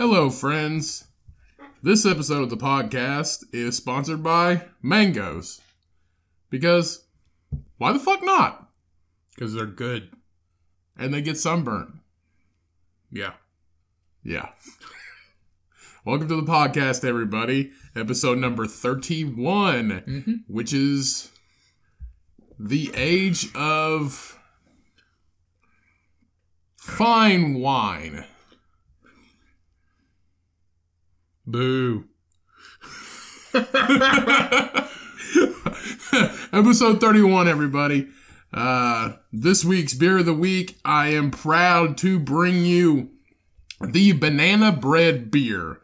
Hello, friends. This episode of the podcast is sponsored by Mangoes. Because why the fuck not? Because they're good. And they get sunburned. Yeah. Yeah. Welcome to the podcast, everybody. Episode number 31, mm-hmm. which is the age of fine wine. Boo. Episode 31, everybody. Uh, this week's beer of the week, I am proud to bring you the Banana Bread Beer.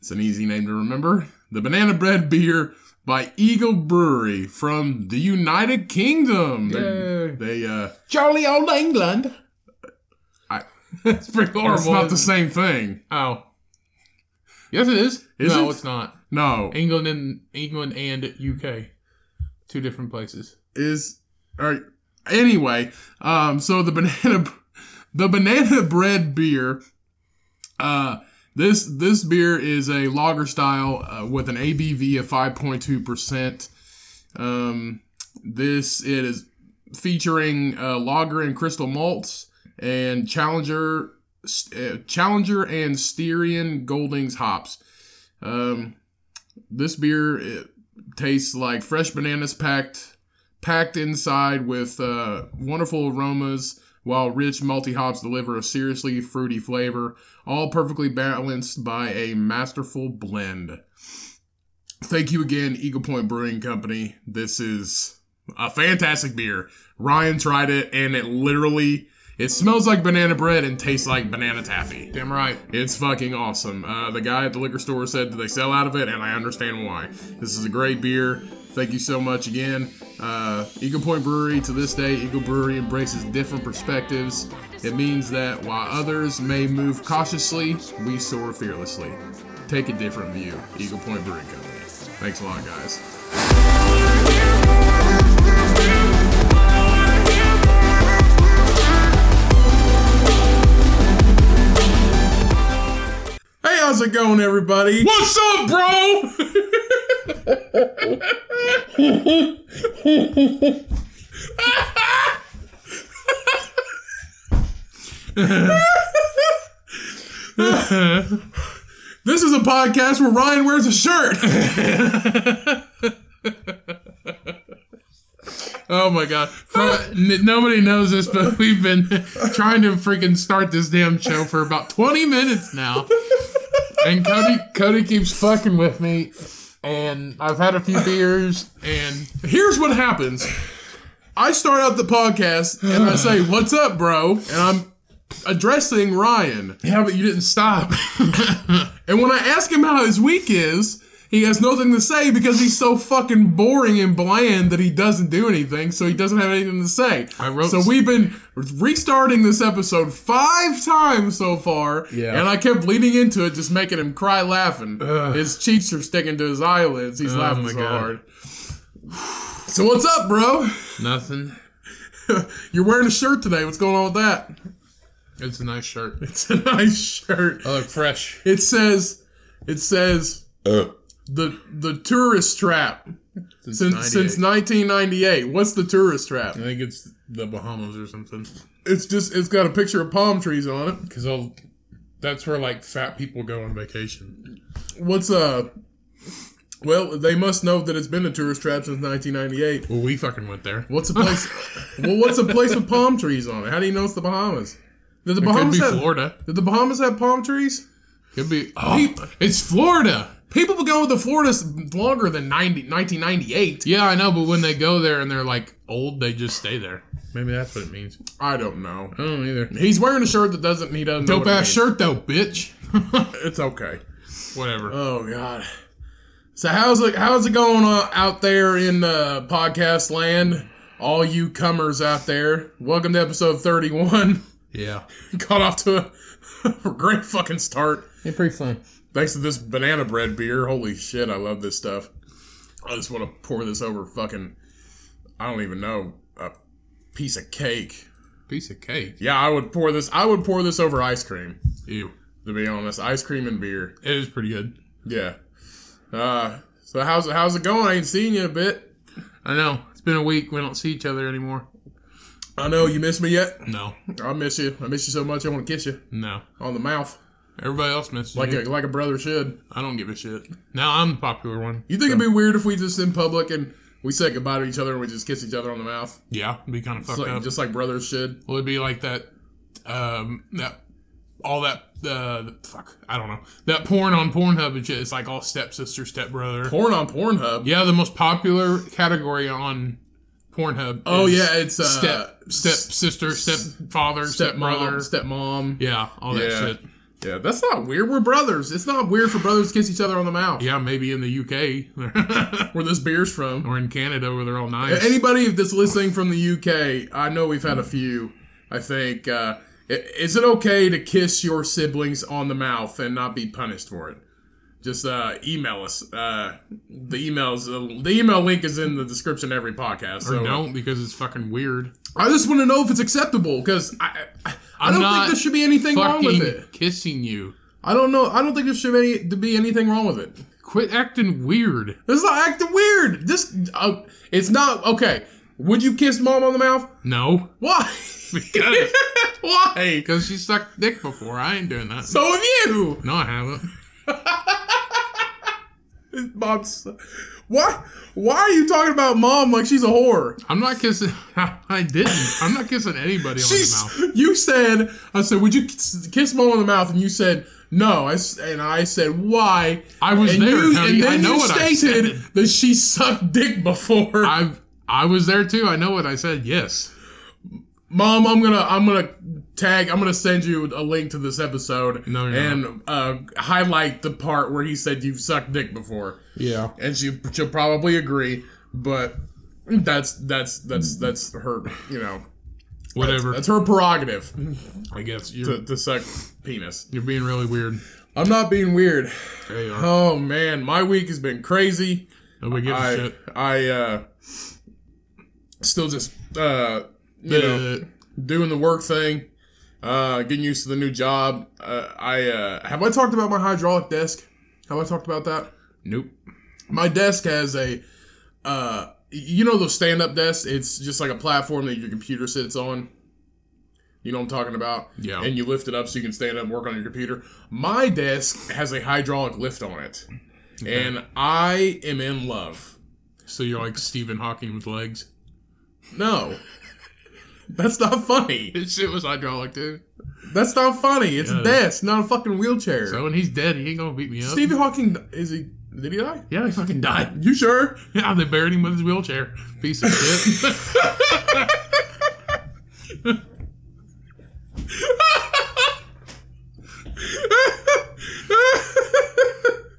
It's an easy name to remember. The Banana Bread Beer by Eagle Brewery from the United Kingdom. They, Yay. they uh, Jolly old England. I, That's pretty horrible. it's not the same thing. Oh. Yes, it is. Is no, it? it's not. No, England and England and UK, two different places. is all right. Anyway, um, so the banana, the banana bread beer, uh, this this beer is a lager style uh, with an ABV of five point two percent. Um, this it is featuring uh, lager and crystal malts and Challenger, uh, Challenger and Styrian Goldings hops. Um, this beer it tastes like fresh bananas packed packed inside with uh, wonderful aromas while rich multi hops deliver a seriously fruity flavor all perfectly balanced by a masterful blend. Thank you again eagle point brewing company. This is a fantastic beer. Ryan tried it and it literally it smells like banana bread and tastes like banana taffy Damn right. it's fucking awesome. Uh, the guy at the liquor store said that they sell out of it, and I understand why. This is a great beer. Thank you so much again. Uh, Eagle Point Brewery, to this day, Eagle Brewery embraces different perspectives. It means that while others may move cautiously, we soar fearlessly. Take a different view. Eagle Point Brewing Company. Thanks a lot, guys. How's it going, everybody? What's up, bro? This is a podcast where Ryan wears a shirt. Oh my god. Nobody knows this, but we've been trying to freaking start this damn show for about 20 minutes now. And Cody Cody keeps fucking with me. And I've had a few beers and Here's what happens. I start out the podcast and I say, "What's up, bro?" And I'm addressing Ryan. yeah, but you didn't stop. And when I ask him how his week is, he has nothing to say because he's so fucking boring and bland that he doesn't do anything, so he doesn't have anything to say. I wrote- So we've been restarting this episode five times so far, Yeah. and I kept leading into it, just making him cry laughing. Ugh. His cheeks are sticking to his eyelids. He's Oh laughing so God. hard. So what's up, bro? Nothing. You're wearing a shirt today. What's going on with that? It's a nice shirt. It's a nice shirt. I look fresh. It says, it says, Uh. The the tourist trap Since, since since 1998. What's the tourist trap? I think it's the Bahamas or something. It's just it's got a picture of palm trees on it. Because that's where like fat people go on vacation. What's uh? Well, they must know that it's been a tourist trap since 1998. Well, we fucking went there. What's a place? well, what's a place with palm trees on it? How do you know it's the Bahamas? Did the It could Bahamas be have, Florida. Did the Bahamas have palm trees? Could be. Oh, it's Florida. People have been going to Florida longer than 90, 1998. Yeah, I know, but when they go there and they're like old, they just stay there. Maybe that's what it means. I don't know. I don't either. He's wearing a shirt that doesn't. He doesn't. know Dope ass shirt though, bitch. It's okay. Whatever. Oh God. So how's it how's it going uh, out there in uh, podcast land? All you comers out there, welcome to episode thirty-one. yeah. Got off to a, a great fucking start. Yeah, pretty fun. Thanks to this banana bread beer. Holy shit, I love this stuff. I just want to pour this over fucking. I don't even know a piece of cake. Piece of cake. Yeah, I would pour this. I would pour this over ice cream. Ew. To be honest, ice cream and beer. It is pretty good. Yeah. Uh, so how's how's it going? I ain't seen you a bit. I know. It's been a week. We don't see each other anymore. I know you miss me yet. No. I miss you. I miss you so much. I want to kiss you No. on the mouth, Everybody else misses like you. a like a brother should. I don't give a shit. Now I'm the popular one. You think it'd be weird if we just in public and we say goodbye to each other and we just kiss each other on the mouth, Yeah, it'd be kind of fucked like, up. just like brothers should? Well, it'd be like that, um, that, all that, uh, fuck, I don't know. That porn on Pornhub and shit. It's like all stepsister, stepbrother. Porn on Pornhub. Yeah, the most popular category on Pornhub. Oh is yeah, it's uh, step, stepsister, stepfather, stepbrother. stepmom, stepmom. yeah, all that Yeah. shit. Yeah, that's not weird. We're brothers. It's not weird for brothers to kiss each other on the mouth. Yeah, maybe in the UK Where this beer's from. or in Canada where they're all nice. Anybody that's listening from the UK, I know we've had a few. I think. Uh, is it okay to kiss your siblings on the mouth and not be punished for it? Just uh, email us. Uh, the emails, uh, the email link is in the description of every podcast. So or don't because it's fucking weird. I just want to know if it's acceptable because I, I, I don't think there should be anything wrong with it. kissing you. I don't know. I don't think there should be, any, be anything wrong with it. Quit acting weird. This is not acting weird. This, uh, it's not okay. Would you kiss mom on the mouth? No, Why? because Why? because she sucked dick before. I ain't doing that. So have you. No, I haven't. Mom's. Why? Why are you talking about mom like she's a whore? I'm not kissing. I didn't. I'm not kissing anybody on the mouth. You said. I said, would you kiss mom on the mouth? And you said no. I and I said why? I was and there, You, Tony. and then I know you what I stated said. that she sucked dick before. I I was there too. I know what I said. Yes. Mom, I'm gonna I'm gonna tag I'm gonna send you a link to this episode No, and uh, highlight the part where he said you've sucked dick before. Yeah. And she she'll probably agree, but that's that's that's that's her you know Whatever. that's her prerogative I guess to, to suck penis. you're being really weird. I'm not being weird. There you are. Oh man, my week has been crazy. Nobody gives a I shit. I uh still just uh you know doing the work thing, uh, getting used to the new job. Uh, I uh, have I talked about my hydraulic desk. Have I talked about that? nope. My desk has a, uh, you know those stand up desks. It's just like a platform that your computer sits on. You know what I'm talking about? Yeah. And you lift it up so you can stand up and work on your computer. My desk has a hydraulic lift on it, and I am in love. So you're like Stephen Hawking with legs. No. That's not funny. This shit was hydraulic too. That's not funny. It's Yeah. a desk, not a fucking wheelchair. So when he's dead, he ain't gonna beat me up. Stephen Hawking is he? Did he die? Yeah, he fucking died. You sure? Yeah, they buried him with his wheelchair. Piece of shit.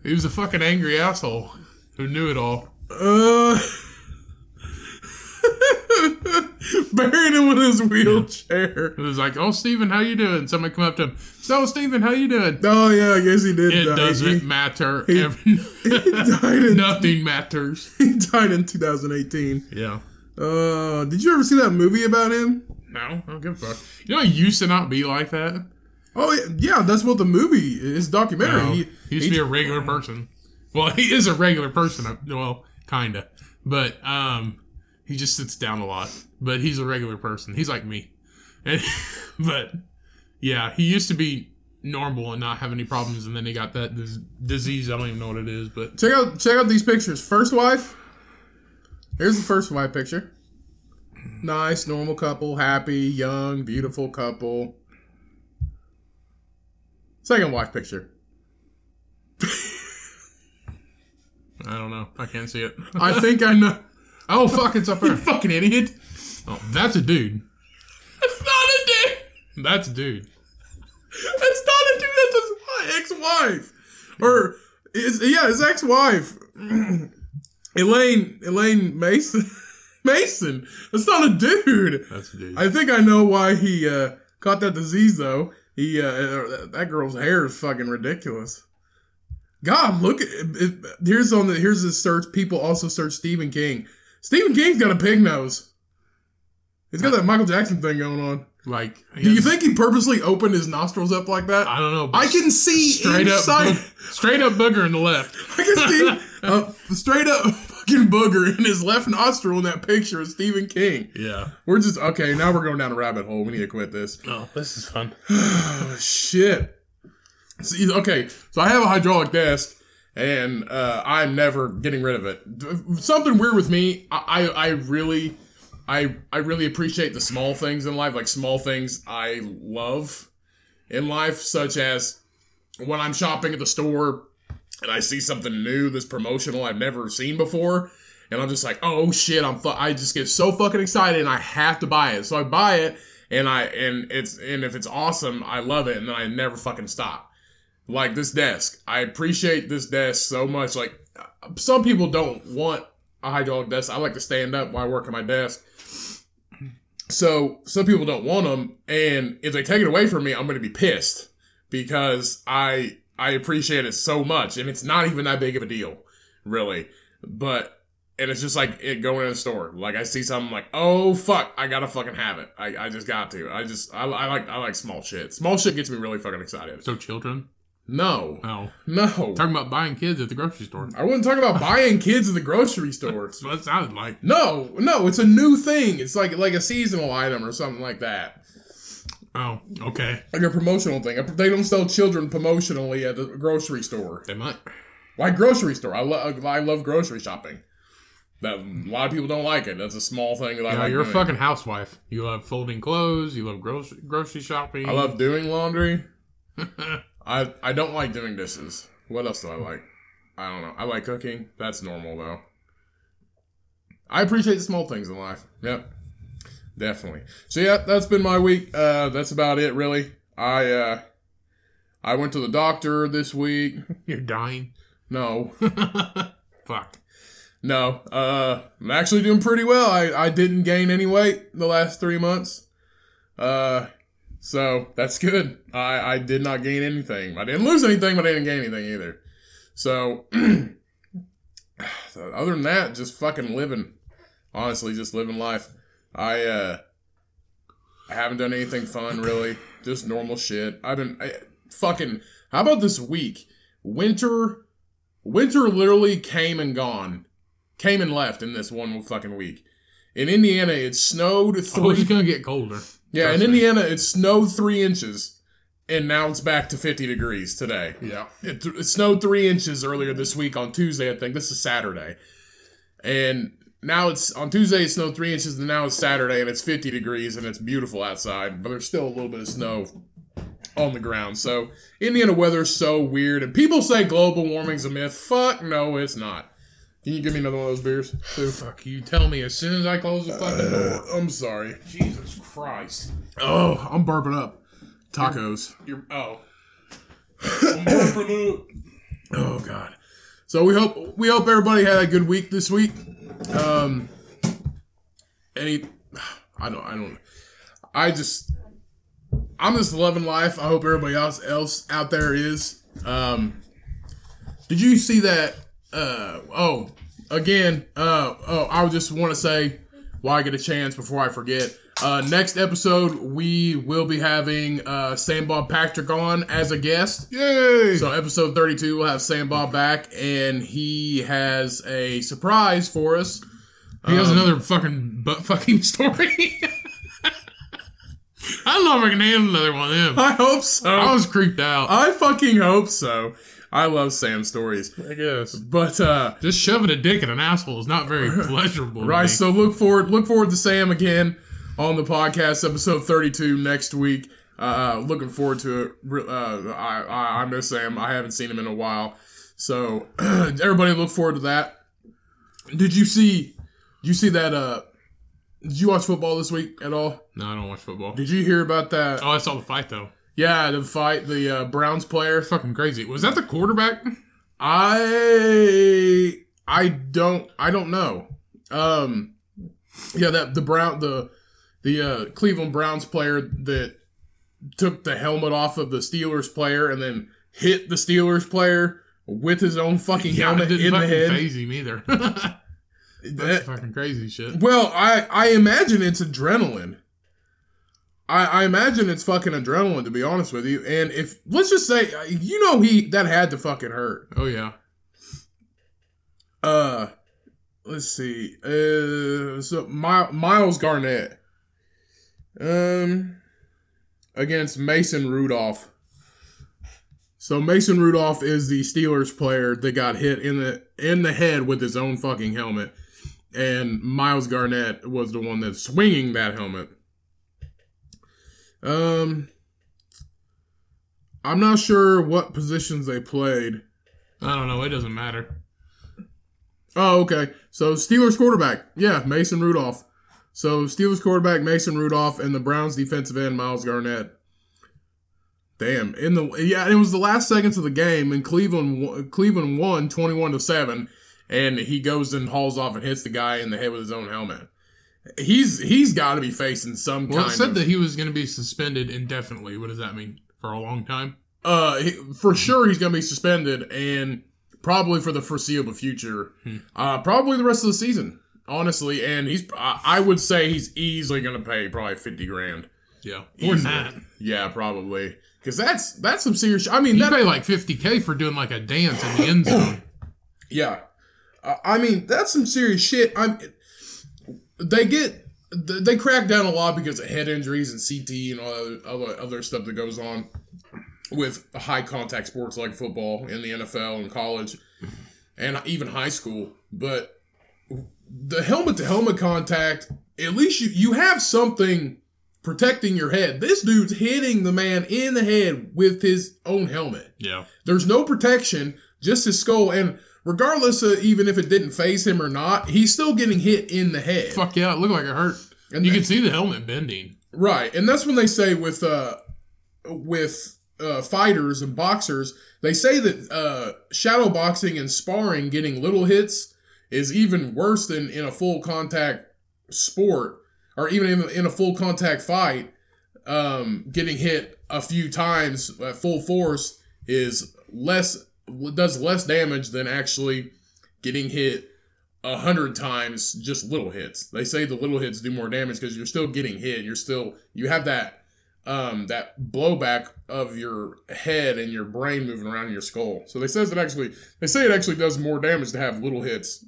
he was a fucking angry asshole who knew it all. Uh, buried him with his wheelchair. It was like, "Oh, Stephen, how you doing?" Somebody come up to him. So, Stephen, how you doing? Oh yeah, I guess he did. It die. doesn't He, matter. he- he died in Nothing matters. he died in 2018. Yeah. Uh, did you ever see that movie about him? No, I don't give a fuck. You know, it used to not be like that. Oh yeah, yeah, that's what the movie is. Documentary. No, He- he used to be a regular person. Well, he is a regular person. uh, Well, kinda, but um, he just sits down a lot. But he's a regular person. He's like me. And, but yeah, he used to be normal and not have any problems, and then he got that dis- disease. I don't even know what it is, but Check out check out these pictures. First wife. Here's the first wife picture. Nice, normal couple, happy, young, beautiful couple. Second wife picture. I don't know. I can't see it. I think I know. oh fuck! It's up there. Fucking idiot. Oh, that's a dude. That's not a dude. That's a dude. That's not a dude. That's his ex-wife. Or is yeah, his ex-wife. Elaine Elaine Mason. Mason. That's not a dude. That's a dude. I think I know why he uh, caught that disease though. He uh, that girl's hair is fucking ridiculous. God, look at it, here's on the here's the search. People also search Stephen King. Stephen King's got a pig nose. He's got that Michael Jackson thing going on. Like, Do you think he purposely opened his nostrils up like that? I don't know. I can see straight up, inside. boog- straight up booger in the left. I can see a uh, straight up fucking booger in his left nostril in that picture of Stephen King. Yeah. We're just okay. Now we're going down a rabbit hole. We need to quit this. Oh, this is fun. Oh shit. See, okay, so I have a hydraulic desk, and uh, I'm never getting rid of it. Something weird with me. I, I, really, I, I really appreciate the small things in life, like small things I love in life, such as when I'm shopping at the store and I see something new that's promotional I've never seen before. And I'm just like, oh shit! I'm fu- I just get so fucking excited, and I have to buy it. So I buy it, and I and it's and if it's awesome, I love it, and then I never fucking stop. Like this desk, I appreciate this desk so much. Like some people don't want a hydraulic desk. I like to stand up while I work at my desk. So some people don't want them, and if they take it away from me, I'm going to be pissed because I I appreciate it so much, and it's not even that big of a deal, really. But and it's just like it going in a store. Like I see something like, oh fuck, I gotta fucking have it. I, I just got to. I just I, I like I like small shit. Small shit gets me really fucking excited. So children? No, Oh, no. talking about buying kids at the grocery store. I wasn't talking about buying kids at the grocery store. That's what it sounded like. No, no, it's a new thing. It's like like a seasonal item or something like that. Oh, okay. Like a promotional thing. They don't sell children promotionally at the grocery store. They might. Why grocery store. I love I love grocery shopping. That a lot of people don't like it. That's a small thing that I know, like. you're a fucking housewife. You love folding clothes. You love grocery grocery shopping. I love doing laundry. I I don't like doing dishes. What else do I like? I don't know. I like cooking. That's normal though. I appreciate the small things in life. Yep. Definitely. So yeah, that's been my week. Uh that's about it really. I uh I went to the doctor this week. You're dying. No. Fuck. No. Uh I'm actually doing pretty well. I I didn't gain any weight the last 3 months. Uh so that's good. I, I did not gain anything. I didn't lose anything, but I didn't gain anything either. So, so other than that, just fucking living. Honestly, just living life. I uh I haven't done anything fun really. Just normal shit. I've been I, fucking. How about this week? Winter, winter literally came and gone, came and left in this one fucking week. In Indiana, it snowed Oh, three. it's gonna get colder. Yeah, in me. Indiana, it snowed three inches, and now it's back to 50 degrees today. Yeah. It, it snowed three inches earlier this week on Tuesday, I think. This is Saturday. And now it's on Tuesday, it snowed three inches, and now it's Saturday, and it's 50 degrees, and it's beautiful outside, but there's still a little bit of snow on the ground. So, Indiana weather's so weird, and people say global warming's a myth. Fuck, no, it's not. Can you give me another one of those beers? Too? Fuck you. Tell me as soon as I close the fucking door. I'm sorry. Jesus Christ. Oh, I'm burping up. Tacos. You're oh. Oh God. So we hope we hope everybody had a good week this week. Um any I don't I don't I just I'm just loving life. I hope everybody else else out there is. Um Did you see that uh oh again uh oh I just want to say while I get a chance before I forget. Uh, next episode, we will be having uh, Sam Bob Patrick on as a guest. Yay! So episode 32, we'll have Sam Bob back, and he has a surprise for us. he has another fucking butt fucking story. I don't know if I can handle another one of them. I hope so. I was creeped out. I fucking hope so. I love Sam stories. I guess. But uh Just shoving a dick in an asshole is not very pleasurable. right, so look forward look forward to Sam again on the podcast episode 32 next week. Uh looking forward to it. Uh I I, I miss Sam. I haven't seen him in a while. So everybody look forward to that. Did you see did you see that uh did you watch football this week at all? no, I don't watch football. Did you hear about that? Oh, I saw the fight though. Yeah, the fight, the uh, Browns player. Fucking crazy. Was that the quarterback? I I don't I don't know. Um, yeah, that the Brown the the uh, Cleveland Browns player that took the helmet off of the Steelers player and then hit the Steelers player with his own fucking Yeah, helmet didn't in the head. faze him either. That's fucking crazy shit. Well, I I imagine it's adrenaline. I I imagine it's fucking adrenaline to be honest with you. And if let's just say you know he that had to fucking hurt. Oh yeah. Uh, let's see. Uh, so My, Myles Garrett, um, against Mason Rudolph. So Mason Rudolph is the Steelers player that got hit in the in the head with his own fucking helmet, and Myles Garrett was the one that's swinging that helmet. Um, I'm not sure what positions they played. I don't know. It doesn't matter. Oh, okay. So Steelers quarterback, yeah, Mason Rudolph. So Steelers quarterback Mason Rudolph and the Browns defensive end Myles Garrett. Damn. In the yeah, it was the last seconds of the game, and Cleveland Cleveland won twenty one to seven, and he goes and hauls off and hits the guy in the head with his own helmet. He's he's got to be facing some Well, it said of that he was going to be suspended indefinitely. What does that mean? For a long time? uh he, for sure he's gonna be suspended and probably for the foreseeable future. Uh, probably the rest of the season, honestly. And he's I, I would say he's easily gonna pay probably fifty grand. Yeah. More than that. Yeah, probably. Because that's that's some serious. I mean, You that, pay like 50K for doing like a dance in the end zone. yeah. Uh, I mean, that's some serious shit. I'm. They get they crack down a lot because of head injuries and CT and all other, other other stuff that goes on with high contact sports like football in the NFL and college and even high school. But the helmet to helmet contact, at least you you have something protecting your head. This dude's hitting the man in the head with his own helmet. Yeah. There's no protection, just his skull. And regardless of even if it didn't faze him or not, he's still getting hit in the head. Fuck yeah. It looked like it hurt. And you can see the helmet bending. Right, and that's when they say with uh with uh fighters and boxers, they say that uh shadow boxing and sparring getting little hits is even worse than in a full contact sport or even in, in a full contact fight. Um, getting hit a few times at full force is less does less damage than actually getting hit a hundred times just little hits. They say the little hits do more damage because you're still getting hit. You're still you have that um that blowback of your head and your brain moving around in your skull. So they says it actually they say it actually does more damage to have little hits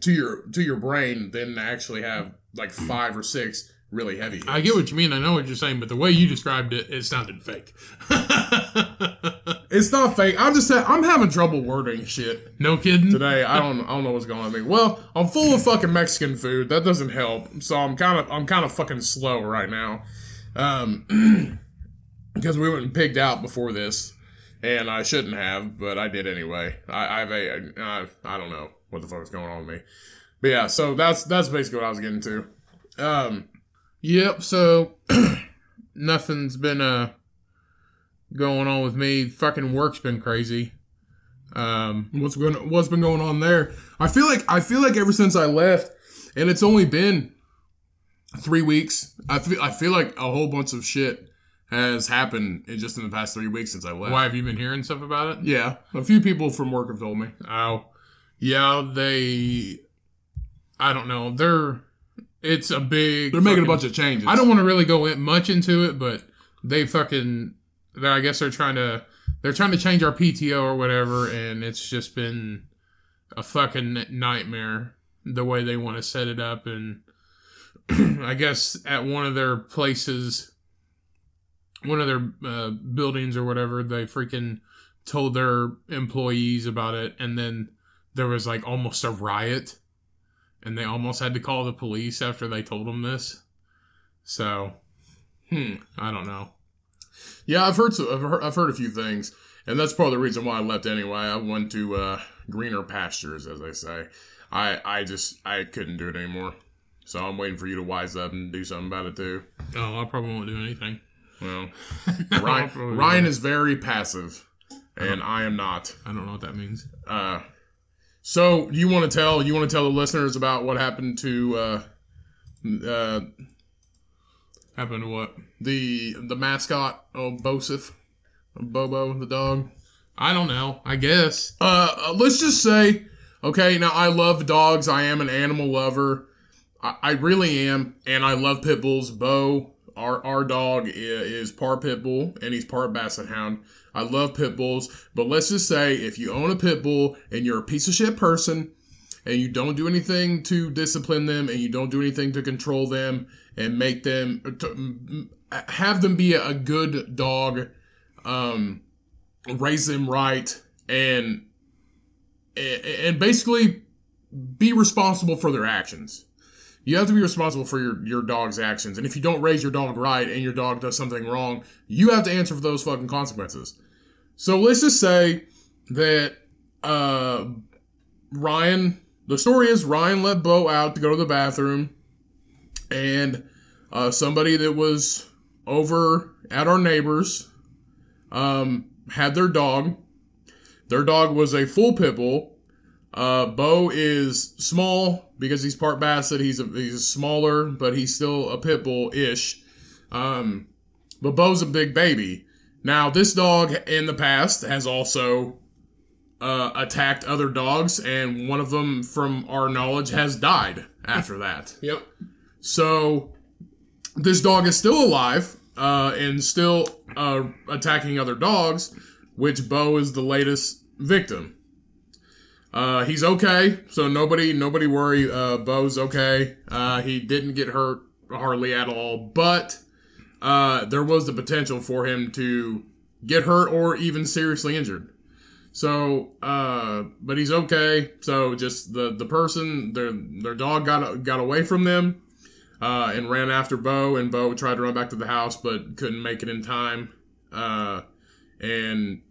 to your to your brain than to actually have like five or six really heavy hits. I get what you mean. I know what you're saying, but the way you described it, it sounded fake. It's not fake. I'm just saying I'm having trouble wording shit. no kidding. today. I don't I don't know what's going on with me. Well, I'm full of fucking Mexican food. That doesn't help. So I'm kind of I'm kind of fucking slow right now. Um because we went and pigged out before this and I shouldn't have, but I did anyway. I I've a I, I don't know what the fuck is going on with me. But yeah, so that's that's basically what I was getting to. Um Yep. So nothing's been uh going on with me. Fucking work's been crazy. Um, what's going what's been going on there? I feel like I feel like ever since I left and it's only been 3 weeks. I feel I feel like a whole bunch of shit has happened in just in the past 3 weeks since I left. why have you been hearing stuff about it? Yeah, a few people from work have told me. Oh, yeah. They, I don't know. They're. It's a big. They're making a bunch of changes. I don't want to really go in much into it, but they fucking. They're, I guess they're trying to. They're trying to change our PTO or whatever, and it's just been a fucking nightmare the way they want to set it up. And I guess at one of their places, one of their uh, buildings or whatever, they freaking told their employees about it, and then there was like almost a riot, and they almost had to call the police after they told them this. So, Hmm. I don't know. Yeah, I've heard, so, I've heard I've heard a few things, and that's part of the reason why I left anyway. I went to uh, greener pastures, as they say. I I just I couldn't do it anymore. So I'm waiting for you to wise up and do something about it too. Oh, I probably won't do anything. Well, Ryan Ryan is very passive, and I am not. I don't know what that means. Uh, so you want to tell you want to tell the listeners about what happened to uh, uh, Happened to what? the the mascot of Bosif, Bobo the dog. I don't know. I guess. Uh, uh, let's just say Okay, now I love dogs. I am an animal lover. I, I really am, and I love pit bulls. Bo, our our dog, i- is part pit bull and he's part basset hound. I love pit bulls, but let's just say if you own a pit bull and you're a piece of shit person and you don't do anything to discipline them and you don't do anything to control them and make them have them be a good dog, um, raise them right and and basically be responsible for their actions. You have to be responsible for your, your dog's actions. And if you don't raise your dog right and your dog does something wrong, you have to answer for those fucking consequences. So let's just say that uh, Ryan, the story is Ryan let Bo out to go to the bathroom, and uh, somebody that was over at our neighbors um, had their dog. Their dog was a full pit bull. Uh, Bo is small because he's part basset. He's a, he's smaller, but he's still a pit bull ish. Um, but Bo's a big baby. Now, this dog in the past has also uh, attacked other dogs, and one of them, from our knowledge, has died after that. Yep. So this dog is still alive uh, and still uh, attacking other dogs, which Bo is the latest victim. Uh, he's okay, so nobody nobody worry. Uh, Bo's okay. Uh, he didn't get hurt hardly at all, but uh, there was the potential for him to get hurt or even seriously injured. So, uh, but he's okay. So just the the person, their their dog got got away from them uh, and ran after Bo, and Bo tried to run back to the house but couldn't make it in time. Uh, and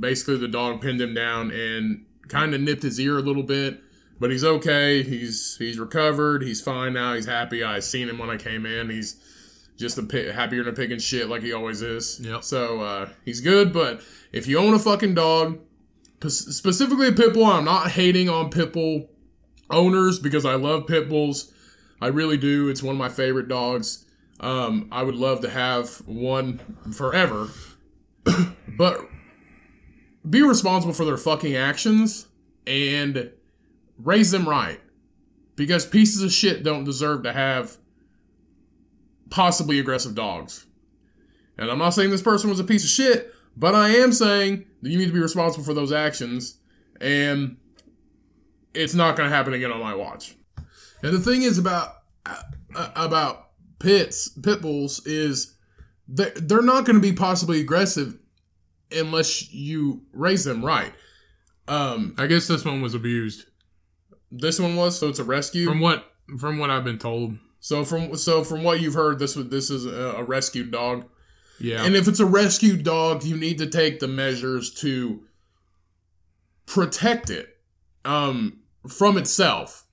basically, the dog pinned him down and kind of nipped his ear a little bit. But he's okay. He's he's recovered. He's fine now. He's happy. I seen him when I came in. He's just a pi- happier than a pig and shit like he always is. Yep. So uh, he's good. But if you own a fucking dog, specifically Pitbull. I'm not hating on Pitbull owners because I love pit bulls. I really do. It's one of my favorite dogs. Um, I would love to have one forever. but be responsible for their fucking actions and raise them right. Because pieces of shit don't deserve to have possibly aggressive dogs. And I'm not saying this person was a piece of shit, but I am saying that you need to be responsible for those actions, and it's not going to happen again on my watch. And the thing is about uh, about pits, pit bulls, is they they're not going to be possibly aggressive unless you raise them right. Um, I guess this one was abused. this one was so it's a rescue. From what from what I've been told. so from so from what you've heard, this was this is a, a rescued dog. Yeah. And if it's a rescued dog, you need to take the measures to protect it um, from itself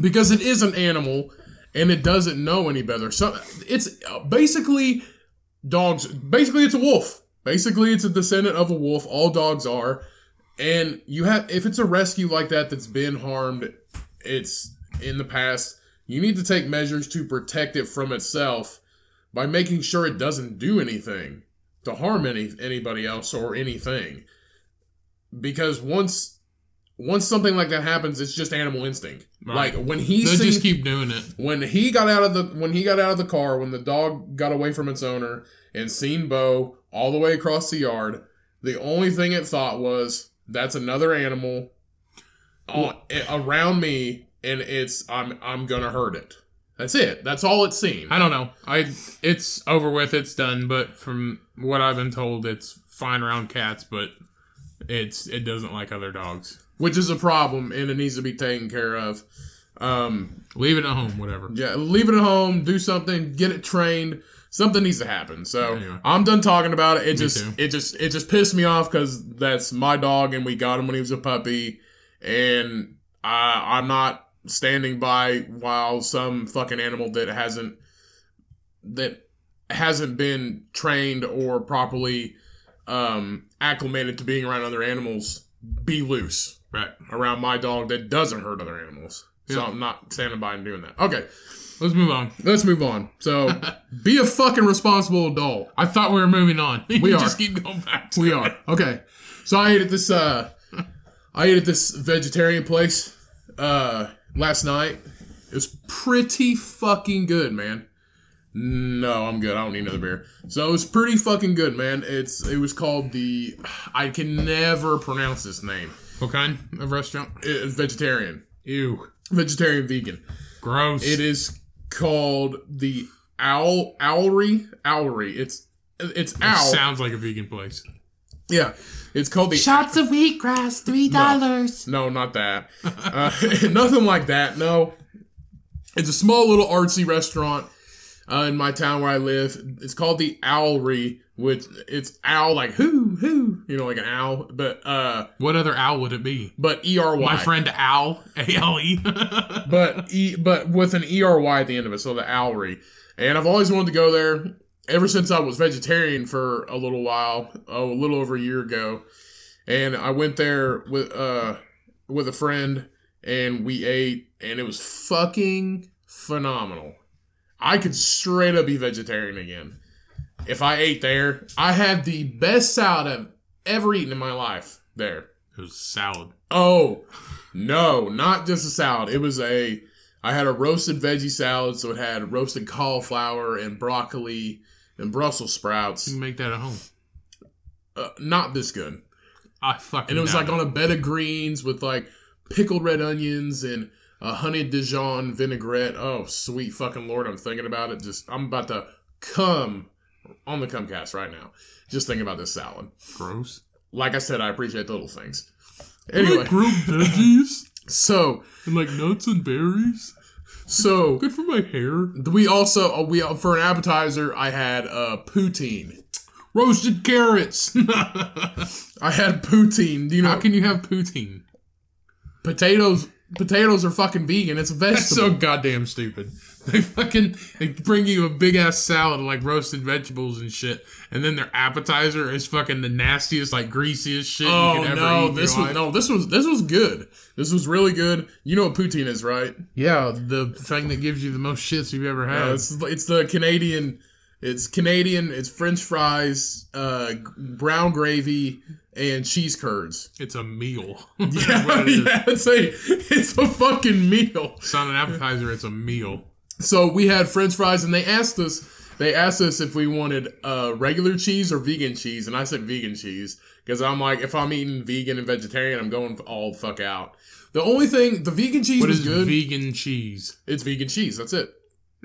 because it is an animal and it doesn't know any better. So it's basically dogs. Basically, it's a wolf. Basically, it's a descendant of a wolf. All dogs are. And you have, if it's a rescue like that that's been harmed, it's in the past. You need to take measures to protect it from itself by making sure it doesn't do anything to harm any anybody else or anything. Because once once something like that happens, it's just animal instinct. Right. Like when he seen, just keep doing it. when he got out of the when he got out of the car when the dog got away from its owner and seen Bo all the way across the yard, the only thing it thought was that's another animal on, around me and it's I'm I'm gonna hurt it. That's it. That's all it's seen. I don't know. I it's over with. It's done. But from what I've been told, it's fine around cats, but it's it doesn't like other dogs. which is a problem and it needs to be taken care of. Um, Leave it at home. Whatever. yeah, leave it at home, do something, get it trained. Something needs to happen. So Anyway. I'm done talking about it. It just too. it just it just pissed me off because that's my dog and we got him when he was a puppy, and I, I'm not standing by while some fucking animal that hasn't that hasn't been trained or properly um, acclimated to being around other animals be loose Right. around my dog that doesn't hurt other animals. So Yeah. I'm not standing by and doing that. Okay, Let's move on. let's move on. So be a fucking responsible adult. I thought we were moving on. We are. just keep going back. We it. are. Okay. So I ate at this uh I ate at this vegetarian place uh, last night. It was pretty fucking good, man. No, I'm good. I don't need another beer. So it was pretty fucking good, man. It's it was called the I can never pronounce this name. What kind of restaurant? It's vegetarian, Ew. vegetarian vegan. Gross. It is called the Owl Owlery Owlery. It's it's owl. Sounds like a vegan place. Yeah, it's called the Shots of wheatgrass, three dollars. No, not that. Uh, nothing like that. No. It's a small little artsy restaurant uh, in my town where I live. It's called the Owlery, which it's owl like who who you know like an owl, but uh What other owl would it be? but E R Y. My friend Owl, A L E. but e but with an E R Y at the end of it, so the Owlery. And I've always wanted to go there ever since I was vegetarian for a little while, oh, a little over a year ago. And I went there with uh with a friend and we ate and it was fucking phenomenal. I could straight up be vegetarian again. If I ate there, I had the best salad I've ever eaten in my life there. It was salad. Oh, no, not just a salad. It was a. I had a roasted veggie salad, so it had roasted cauliflower and broccoli and Brussels sprouts. You can make that at home. Uh, not this good. I fucking. And it was like on a bed of greens with like pickled red onions and a honey Dijon vinaigrette. Oh, sweet fucking lord! I'm thinking about it. Just I'm about to come on the Cummcast right now. Just thinking about this salad. gross. Like I said, I appreciate the little things. Anyway, like grilled veggies so and like nuts and berries. So Good for my hair. We also uh, we for an appetizer I had uh poutine. Roasted carrots. I had poutine. Do you know How can you have poutine? potatoes? Potatoes are fucking vegan. It's a That's vegetable. so goddamn stupid. They fucking they bring you a big ass salad of like roasted vegetables and shit, and then their appetizer is fucking the nastiest, like greasiest shit oh you could ever no, eat. this was life. no, this was this was good. This was really good. You know what poutine is, right? Yeah, the thing that gives you the most shits you've ever had. Uh, it's it's the Canadian. It's Canadian. It's French fries, uh, brown gravy, and cheese curds. it's a meal. Yeah, it yeah, it's a it's a fucking meal. It's not an appetizer, it's a meal. So we had French fries, and they asked us. They asked us if we wanted uh, regular cheese or vegan cheese, and I said vegan cheese because I'm like, if I'm eating vegan and vegetarian, I'm going all fuck out. The only thing, the vegan cheese What is good. vegan cheese? it's vegan cheese. That's it.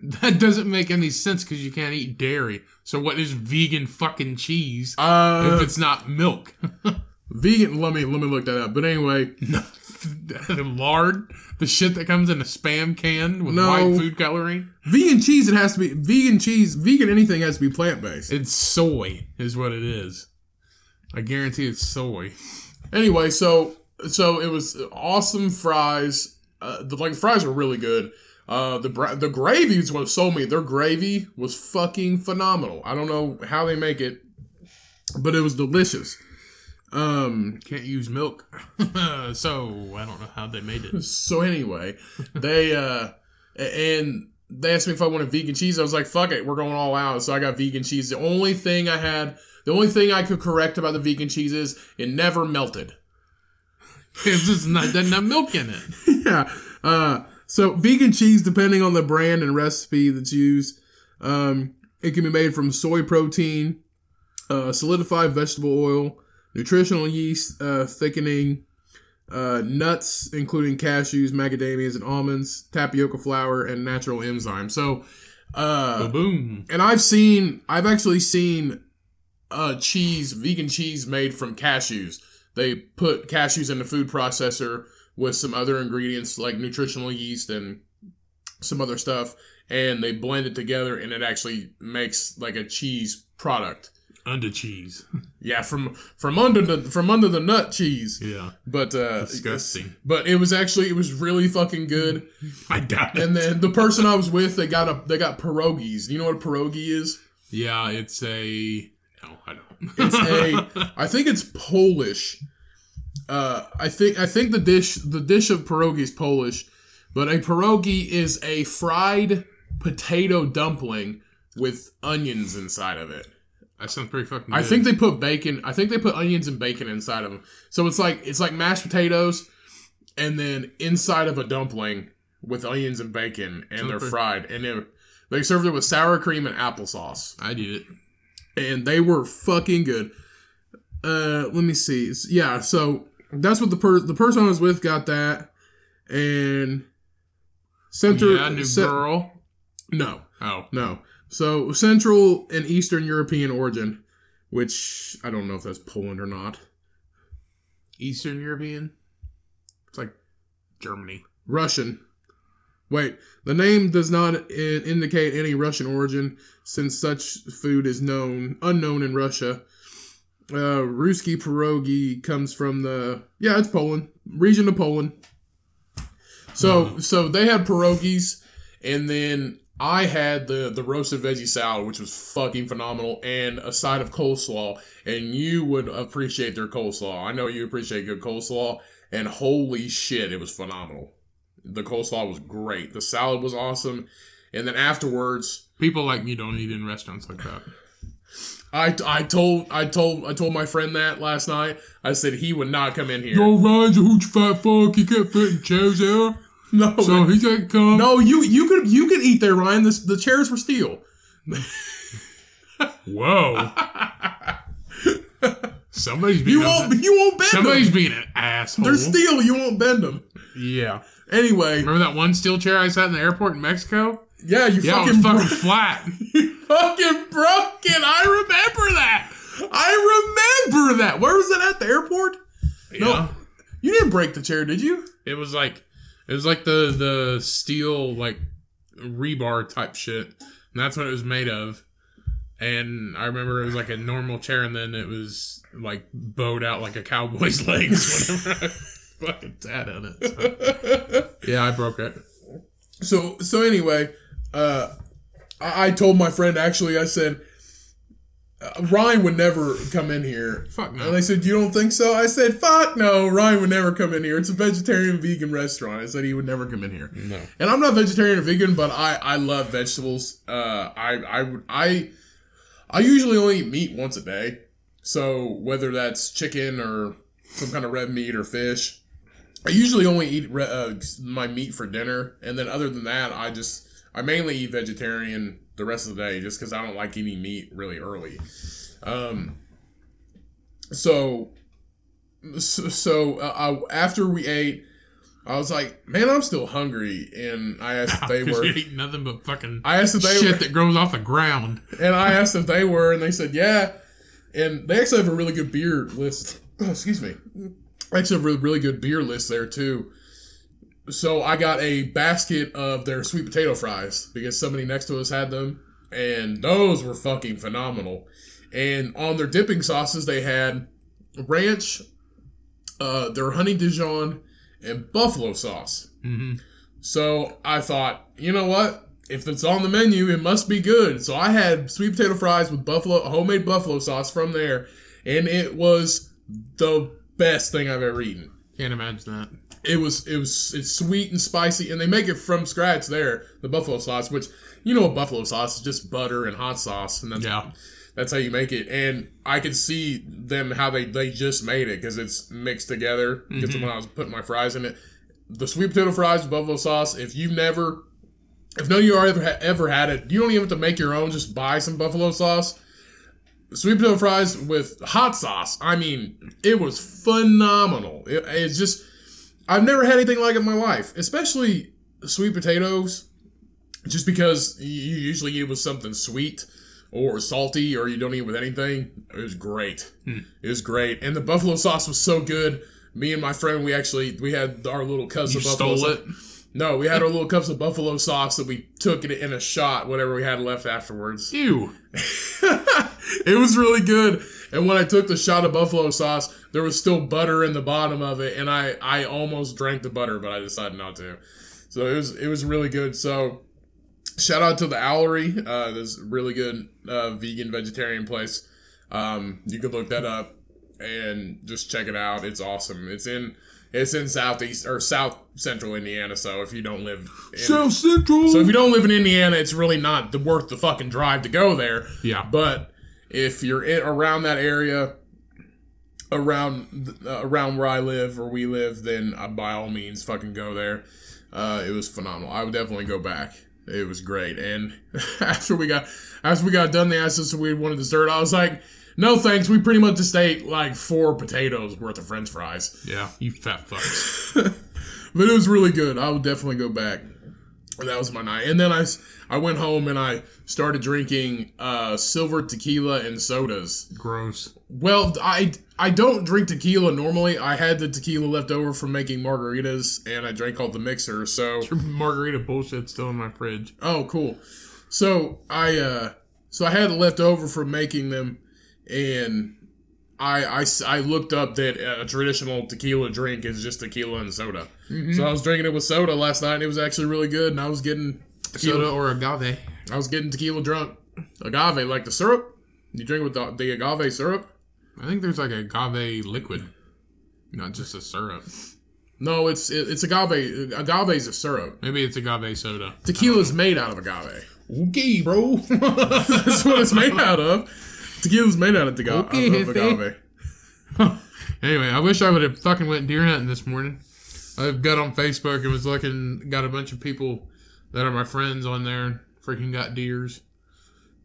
That doesn't make any sense because you can't eat dairy. So what is vegan fucking cheese Uh, if it's not milk? vegan. Let me let me look that up. But anyway, Lard, the shit that comes in a spam can with No. white food coloring. vegan cheese. It has to be vegan cheese. Vegan anything has to be plant based. It's soy, is what it is. I guarantee it's soy. Anyway, so so it was awesome fries. Uh, the like fries were really good. Uh, the bra- the gravy is what sold me. Their gravy was fucking phenomenal. I don't know how they make it, but it was delicious. Um. Can't use milk, so I don't know how they made it. So anyway, they uh, and they asked me if I wanted vegan cheese. I was like, "Fuck it, we're going all out." So I got vegan cheese. The only thing I had, the only thing I could correct about the vegan cheese is it never melted. It's just not doesn't have milk in it. yeah. Uh, so vegan cheese, depending on the brand and recipe that's used, um, it can be made from soy protein, uh, solidified vegetable oil, nutritional yeast, uh, thickening, uh, nuts, including cashews, macadamias, and almonds, tapioca flour, and natural enzymes. So, uh, Boom. and I've seen, I've actually seen, uh, cheese, vegan cheese made from cashews. They put cashews in the food processor with some other ingredients like nutritional yeast and some other stuff, and they blend it together, and it actually makes like a cheese product. Under cheese. Yeah, from from under the from under the nut cheese. Yeah. But uh, Disgusting. But it was actually it was really fucking good. I doubt it. And then the person I was with, they got a they got pierogies. You know what a pierogi is? Yeah, it's a. No, I don't. It's a. I think it's Polish. Uh, I think I think the dish the dish of pierogi is Polish, but a pierogi is a fried potato dumpling with onions inside of it. That sounds pretty fucking. Good. I think they put bacon. I think they put onions and bacon inside of them. So it's like it's like mashed potatoes, and then inside of a dumpling with onions and bacon, and they're Super. fried, and they they served it with sour cream and applesauce, I did it. and they were fucking good. Uh, let me see. Yeah, so that's what the per the person I was with got that, and Center yeah, new Ce- girl. no Oh, no. So Central and Eastern European origin, which I don't know if that's Poland or not. Eastern European. It's like Germany. Russian. Wait, the name does not I- indicate any Russian origin, since such food is known unknown in Russia. Uh, Ruski pierogi comes from the yeah, it's Poland region of Poland. So so they had pierogies, and then I had the the roasted veggie salad, which was fucking phenomenal, and a side of coleslaw. And you would appreciate their coleslaw. I know you appreciate good coleslaw, and holy shit, it was phenomenal. The coleslaw was great. The salad was awesome, and then afterwards, People like me don't eat in restaurants like that. I, I told I told I told my friend that last night. I said he would not come in here. Yo, Ryan's a hooch fat fuck. He can't fit in chairs there, no, so he can't come. no, you you could you could eat there, Ryan. The, the chairs were steel. Whoa. Somebody's being You won't you won't bend Somebody's them. being an asshole. They're steel. You won't bend them. yeah. Anyway, Remember that one steel chair I sat in the airport in Mexico? yeah, you Yeah, fucking it was fucking bro- flat. you fucking broke it. I remember that. I remember that. Where was it at the airport? No. You didn't break the chair, did you? It was like it was like the the steel like rebar type shit. And that's what it was made of. And I remember it was like a normal chair and then it was like bowed out like a cowboy's legs whenever I fucking sat on it. So. Yeah, I broke it. So so anyway, uh, I, I told my friend actually. I said uh, Ryan would never come in here. Fuck no. And no. they said, "You don't think so?" I said, "Fuck no, Ryan would never come in here. It's a vegetarian vegan restaurant." I said he would never come in here. No. And I'm not vegetarian or vegan, but I I love vegetables. Uh, I I would I I usually only eat meat once a day. So whether that's chicken or some kind of red meat or fish, I usually only eat re- uh, my meat for dinner, and then other than that, I just I mainly eat vegetarian the rest of the day, just because I don't like eating meat really early. Um, so so, so uh, I, after we ate, I was like, "Man, I'm still hungry," and I asked if they were. you eat nothing but fucking I asked if they shit were, that grows off the ground. and I asked if they were, and they said yeah. And they actually have a really good beer list. Excuse me. They actually have a really good beer list there too. So I got a basket of their sweet potato fries because somebody next to us had them, and those were fucking phenomenal. And on their dipping sauces, they had ranch, uh, their honey Dijon, and buffalo sauce. hmm So I thought, you know what? If it's on the menu, it must be good. So I had sweet potato fries with buffalo homemade buffalo sauce from there, and it was the best thing I've ever eaten. Can't imagine that. It was it was it's sweet and spicy, and they make it from scratch there. The buffalo sauce, which you know, a buffalo sauce is just butter and hot sauce, and that's Yeah. that's how you make it. And I could see them how they they just made it because it's mixed together. Because when mm-hmm. I was putting my fries in it, the sweet potato fries with buffalo sauce. If you've never, if none of you are ever ever had it, you don't even have to make your own. Just buy some buffalo sauce. Sweet potato fries with hot sauce. I mean, it was phenomenal. It, it's just I've never had anything like it in my life, especially sweet potatoes. Just because you usually eat with something sweet or salty, or you don't eat with anything, it was great. Hmm. It was great, and the buffalo sauce was so good. Me and my friend, we actually we had our little You buffalo. stole sauce. it. No, we had our little cups of buffalo sauce that we took it in a shot, whatever we had left afterwards. Ew. it was really good. And when I took the shot of buffalo sauce, there was still butter in the bottom of it, and I I almost drank the butter, but I decided not to. So it was it was really good. So shout out to the Owlery, uh, this really good uh, vegan vegetarian place. Um, you could look that up and just check it out. It's awesome. It's in it's in southeast or south central Indiana. So if you don't live in, South Central. so if you don't live in Indiana, it's really not the, worth the fucking drive to go there. Yeah. But if you're in, around that area, around uh, around where I live or we live, then uh, by all means, fucking go there. Uh, it was phenomenal. I would definitely go back. It was great. And after we got after we got done, they asked us if we wanted dessert. I was like, no thanks. We pretty much just ate like four potatoes worth of French fries. Yeah, you fat fucks. but it was really good. I would definitely go back. That was my night. And then I, I went home and I started drinking uh, silver tequila and sodas. Gross. Well, I I don't drink tequila normally. I had the tequila left over from making margaritas, and I drank all the mixer. So Margarita bullshit still in my fridge. oh, cool. So I uh so I had it left over from making them, and I I looked up that a traditional tequila drink is just tequila and soda. Mm-hmm. So I was drinking it with soda last night, and it was actually really good. And I was getting tequila. Soda or agave. I was getting tequila drunk. Agave, like the syrup. You drink with the, the agave syrup. I think there's like agave liquid, not just a syrup. No, it's it, it's agave. Agave is a syrup. Maybe it's agave soda. Tequila's made out of agave. Okay, bro. That's what it's made out of. Tequila's made out of, the Okay, of agave. anyway, I wish I would have fucking went deer hunting this morning. I got on Facebook and was looking, got a bunch of people that are my friends on there. Freaking got deers.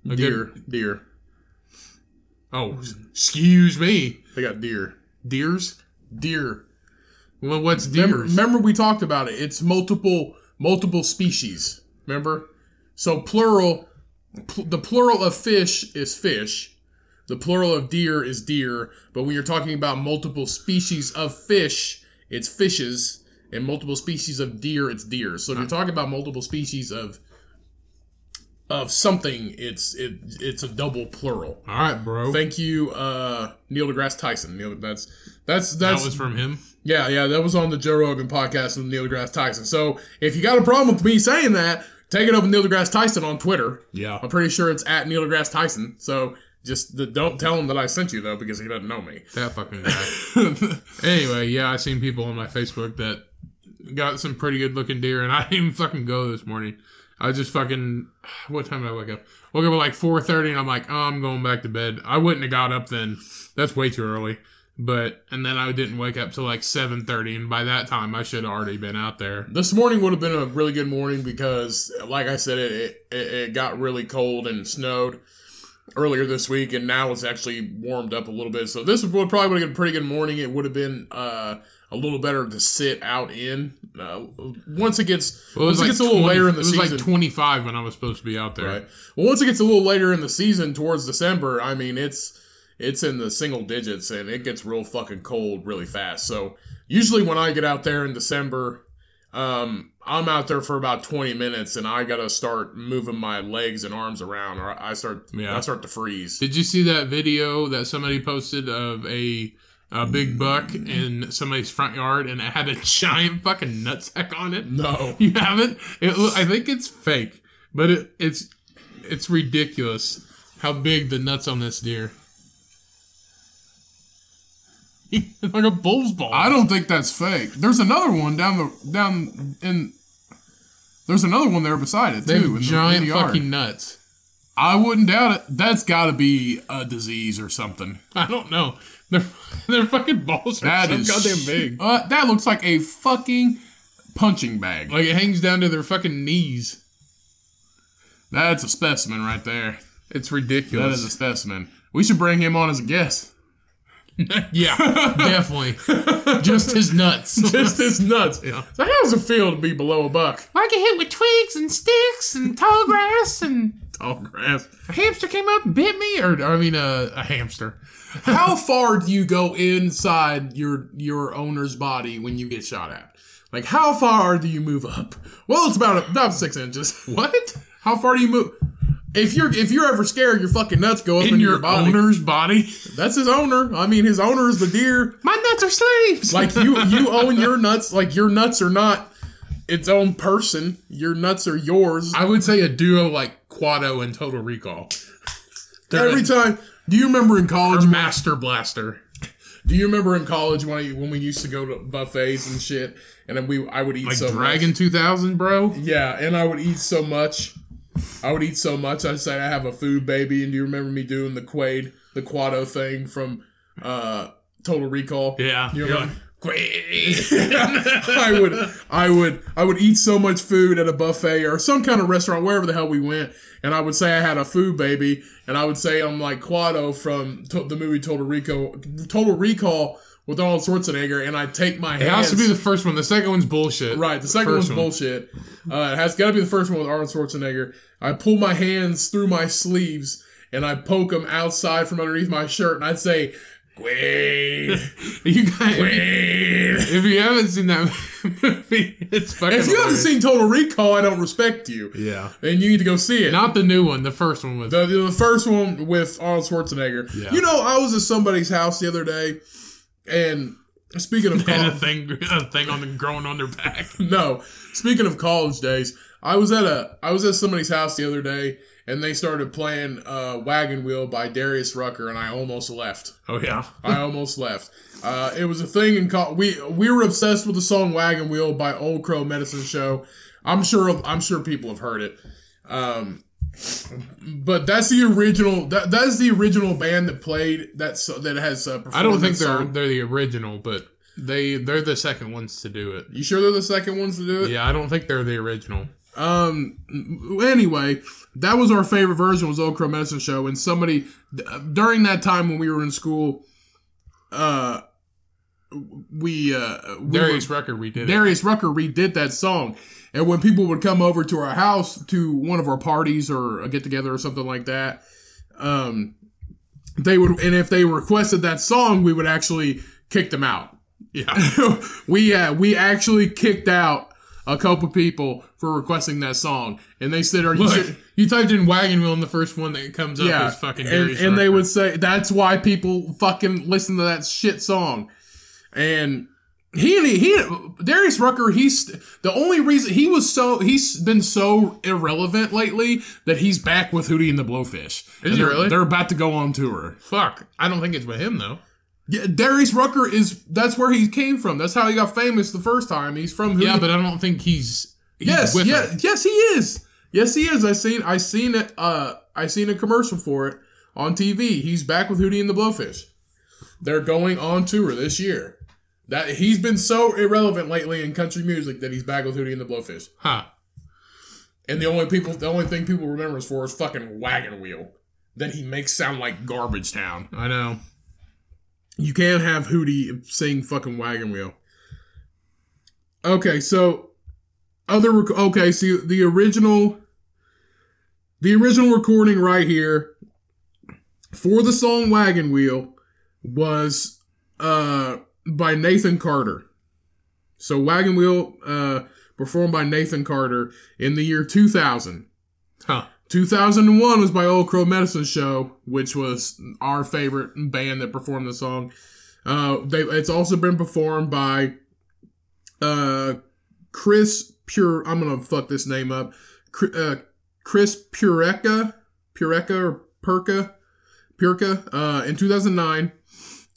A Deer, good- deer. oh, excuse me. They got deer. Deers. Deer. Well, what's Remember, deers? remember we talked about it. It's multiple multiple species. Remember? So plural. Pl- the plural of fish is fish. The plural of deer is deer. But when you're talking about multiple species of fish, it's fishes. And multiple species of deer, it's deer. So if you're talking about multiple species of of something, it's it it's a double plural. All right, bro. Thank you, uh, Neil deGrasse Tyson. Neil, that's that's that was from him. yeah, yeah, that was on the Joe Rogan podcast with Neil deGrasse Tyson. So if you got a problem with me saying that, take it up with Neil deGrasse Tyson on Twitter. Yeah. I'm pretty sure it's at Neil deGrasse Tyson. So just the, don't tell him that I sent you though, because he doesn't know me. That fucking guy. anyway, yeah, I seen people on my Facebook that got some pretty good looking deer, and I didn't even fucking go this morning. I just fucking what time did I wake up? Woke up at like four thirty, and I'm like, oh, I'm going back to bed. I wouldn't have got up then. That's way too early. But and then I didn't wake up till like seven thirty, and by that time I should have already been out there. This morning would have been a really good morning because, like I said, it, it, it got really cold and snowed earlier this week, and now it's actually warmed up a little bit. So this would probably would have been a pretty good morning. It would have been uh, a little better to sit out in. Uh, once it gets Well, once it gets a little 20 later in the season, it was season, like twenty five when I was supposed to be out there. right? Well, once it gets a little later in the season, towards December, I mean, it's it's in the single digits, and it gets real fucking cold really fast. So usually when I get out there in December, um, I'm out there for about 20 minutes, and I gotta start moving my legs and arms around, or I start Yeah. I start to freeze. Did you see that video that somebody posted of a a big buck in somebody's front yard and it had a giant fucking nutsack on it? No, You haven't? It, I think it's fake, but it, it's it's ridiculous how big the nuts on this deer. like a bull's ball. I don't think that's fake. There's another one down the down in. There's another one there beside it They too. have the- giant the yard. fucking nuts. I wouldn't doubt it. That's got to be a disease or something. I don't know. Their their fucking balls are That so is goddamn big. Uh, that looks like a fucking punching bag. Like it hangs down to their fucking knees. That's a specimen right there. It's ridiculous. is a specimen. We should bring him on as a guest. yeah, definitely. Just his nuts. Just his nuts. Yeah. So how does it feel to be below a buck? I get hit with twigs and sticks and tall grass and Tall grass. a hamster came up and bit me, or I mean a, a hamster. How far do you go inside your your owner's body when you get shot at? Like how far do you move up? Well, it's about about six inches. What? How far do you move? If you're if you're ever scared, your fucking nuts go up In your your body. owner's body. That's his owner. I mean, his owner is the deer. My nuts are slaves. Like you you own your nuts. Like your nuts are not its own person. Your nuts are yours. I would say a duo like Kuato and Total Recall. They're Every time. Do you remember in college? Master Blaster. Do you remember in college when I, when we used to go to buffets and shit, and then we I would eat Like so Dragon 2000, bro. Yeah, and I would eat so much I would eat so much. I'd say I have a food baby. And do you remember me doing the Quaid, the Kuato thing from uh, Total Recall? Yeah. You You're remember? like. I would, I would, I would eat so much food at a buffet or some kind of restaurant, wherever the hell we went, and I would say I had a food baby, and I would say I'm like Kuato from to- the movie Total Recall, Total Recall with Arnold Schwarzenegger, and I'd take my hands. It hands. has to be the first one. The second one's bullshit. Right, the second First one's one. bullshit. Uh, it has got to be the first one with Arnold Schwarzenegger. I pull my hands through my sleeves and I poke them outside from underneath my shirt, and I'd say, "Quaid, You guys, Quaid." if you haven't seen that movie, it's fucking. If you haven't seen Total Recall, I don't respect you. yeah, And you need to go see it. not the new one, the first one with. The, the first one with Arnold Schwarzenegger. Yeah. You know, I was at somebody's house the other day, and speaking of and a thing, a thing on the growing on their back. no, speaking of college days, I was at a I was at somebody's house the other day, and they started playing uh, "Wagon Wheel" by Darius Rucker, and I almost left. Oh yeah, I almost left. Uh, it was a thing in co- we we were obsessed with the song "Wagon Wheel" by Old Crow Medicine Show. I'm sure I'm sure people have heard it. Um, but that's the original. That that's the original band that played that so, that has. Uh, I don't think that they're song. they're the original, but they they're the second ones to do it. You sure they're the second ones to do it? Yeah, I don't think they're the original. Um. Anyway, that was our favorite version was Old Crow Medicine Show, and somebody d- during that time when we were in school, uh, we uh we were- Darius Rucker, we did it. Darius Rucker redid that song. And when people would come over to our house to one of our parties or a get together or something like that, um, they would, and if they requested that song, we would actually kick them out. Yeah, we, uh, we actually kicked out a couple people for requesting that song. And they said, are you Look, sure? you typed in wagon wheel, and the first one that comes up Yeah. is fucking and, Darius and they would say, that's why people fucking listen to that shit song. And he, he, Darius Rucker, he's the only reason he was so, he's been so irrelevant lately that he's back with Hootie and the Blowfish. And he they're, really? They're about to go on tour. Fuck, I don't think it's with him though. Yeah, Darius Rucker is, that's where he came from. That's how he got famous the first time. He's from Hootie. Yeah, but I don't think he's, he's yes, with yeah, him. yes, he is. Yes, he is. I seen, I seen it. Uh, I seen a commercial for it on TV. He's back with Hootie and the Blowfish. They're going on tour this year. That he's been so irrelevant lately in country music that he's back with Hootie and the Blowfish. Huh? And the only people, the only thing people remember us for is fucking Wagon Wheel. That he makes sound like Garbage Town. I know. You can't have Hootie sing fucking Wagon Wheel. Okay, so other rec- okay, see the original the original recording right here for the song Wagon Wheel was uh by Nathan Carter. So Wagon Wheel uh performed by Nathan Carter in the year 2000. Huh? 2001 was by Old Crow Medicine Show, which was our favorite band that performed the song. Uh, they, it's also been performed by uh, Chris Pure. I'm gonna fuck this name up. Uh, Chris Pureka, Pureka or Perka, Purka uh, in 2009.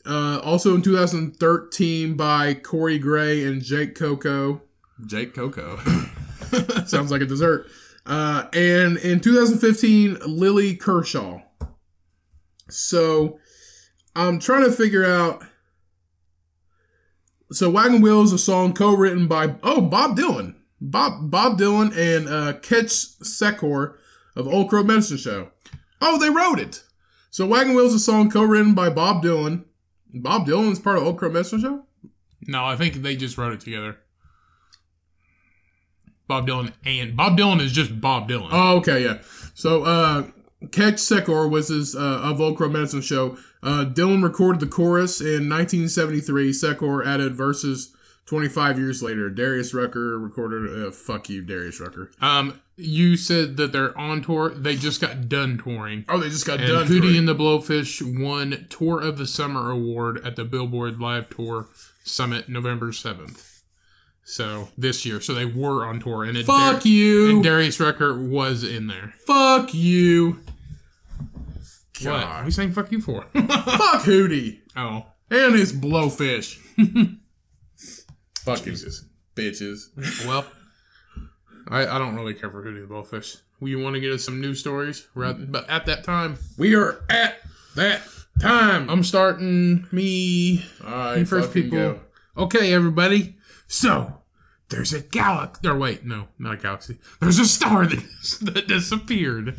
Uh, also in 2013 by Corey Gray and Jake Coco. Jake Coco. Sounds like a dessert. Uh, and in 2015, Lily Kershaw. So I'm trying to figure out. So Wagon Wheel is a song co-written by oh Bob Dylan, Bob Bob Dylan and uh, Ketch Secor of Old Crow Medicine Show. Oh, they wrote it. So Wagon Wheel is a song co-written by Bob Dylan. Bob Dylan's part of Old Crow Medicine Show. No, I think they just wrote it together. Bob Dylan and Bob Dylan is just Bob Dylan. Oh, okay, yeah. So, uh, Ketch Secor was his, uh, of Old Crow Medicine Show. Uh, Dylan recorded the chorus in 1973. Secor added verses 25 years later. Darius Rucker recorded, uh, fuck you, Darius Rucker. Um, you said that they're on tour. They just got done touring. Oh, they just got And done. Hootie and the Blowfish won Tour of the Summer award at the Billboard Live Tour Summit November seventh. So this year, so they were on tour, and it Fuck Dar- you. and Darius Rucker was in there. fuck you. What? God. What are you saying "fuck you" for? Fuck Hootie. oh, And his blowfish. fuck Jesus. Bitches. well, I, I don't really care for Hootie the Blowfish. We want to get us some news stories, We're but at that time, We are at that time. I'm starting me All right, first people. go. Okay, everybody. So there's a galaxy. Or wait, no, not a galaxy. There's a star that, that disappeared.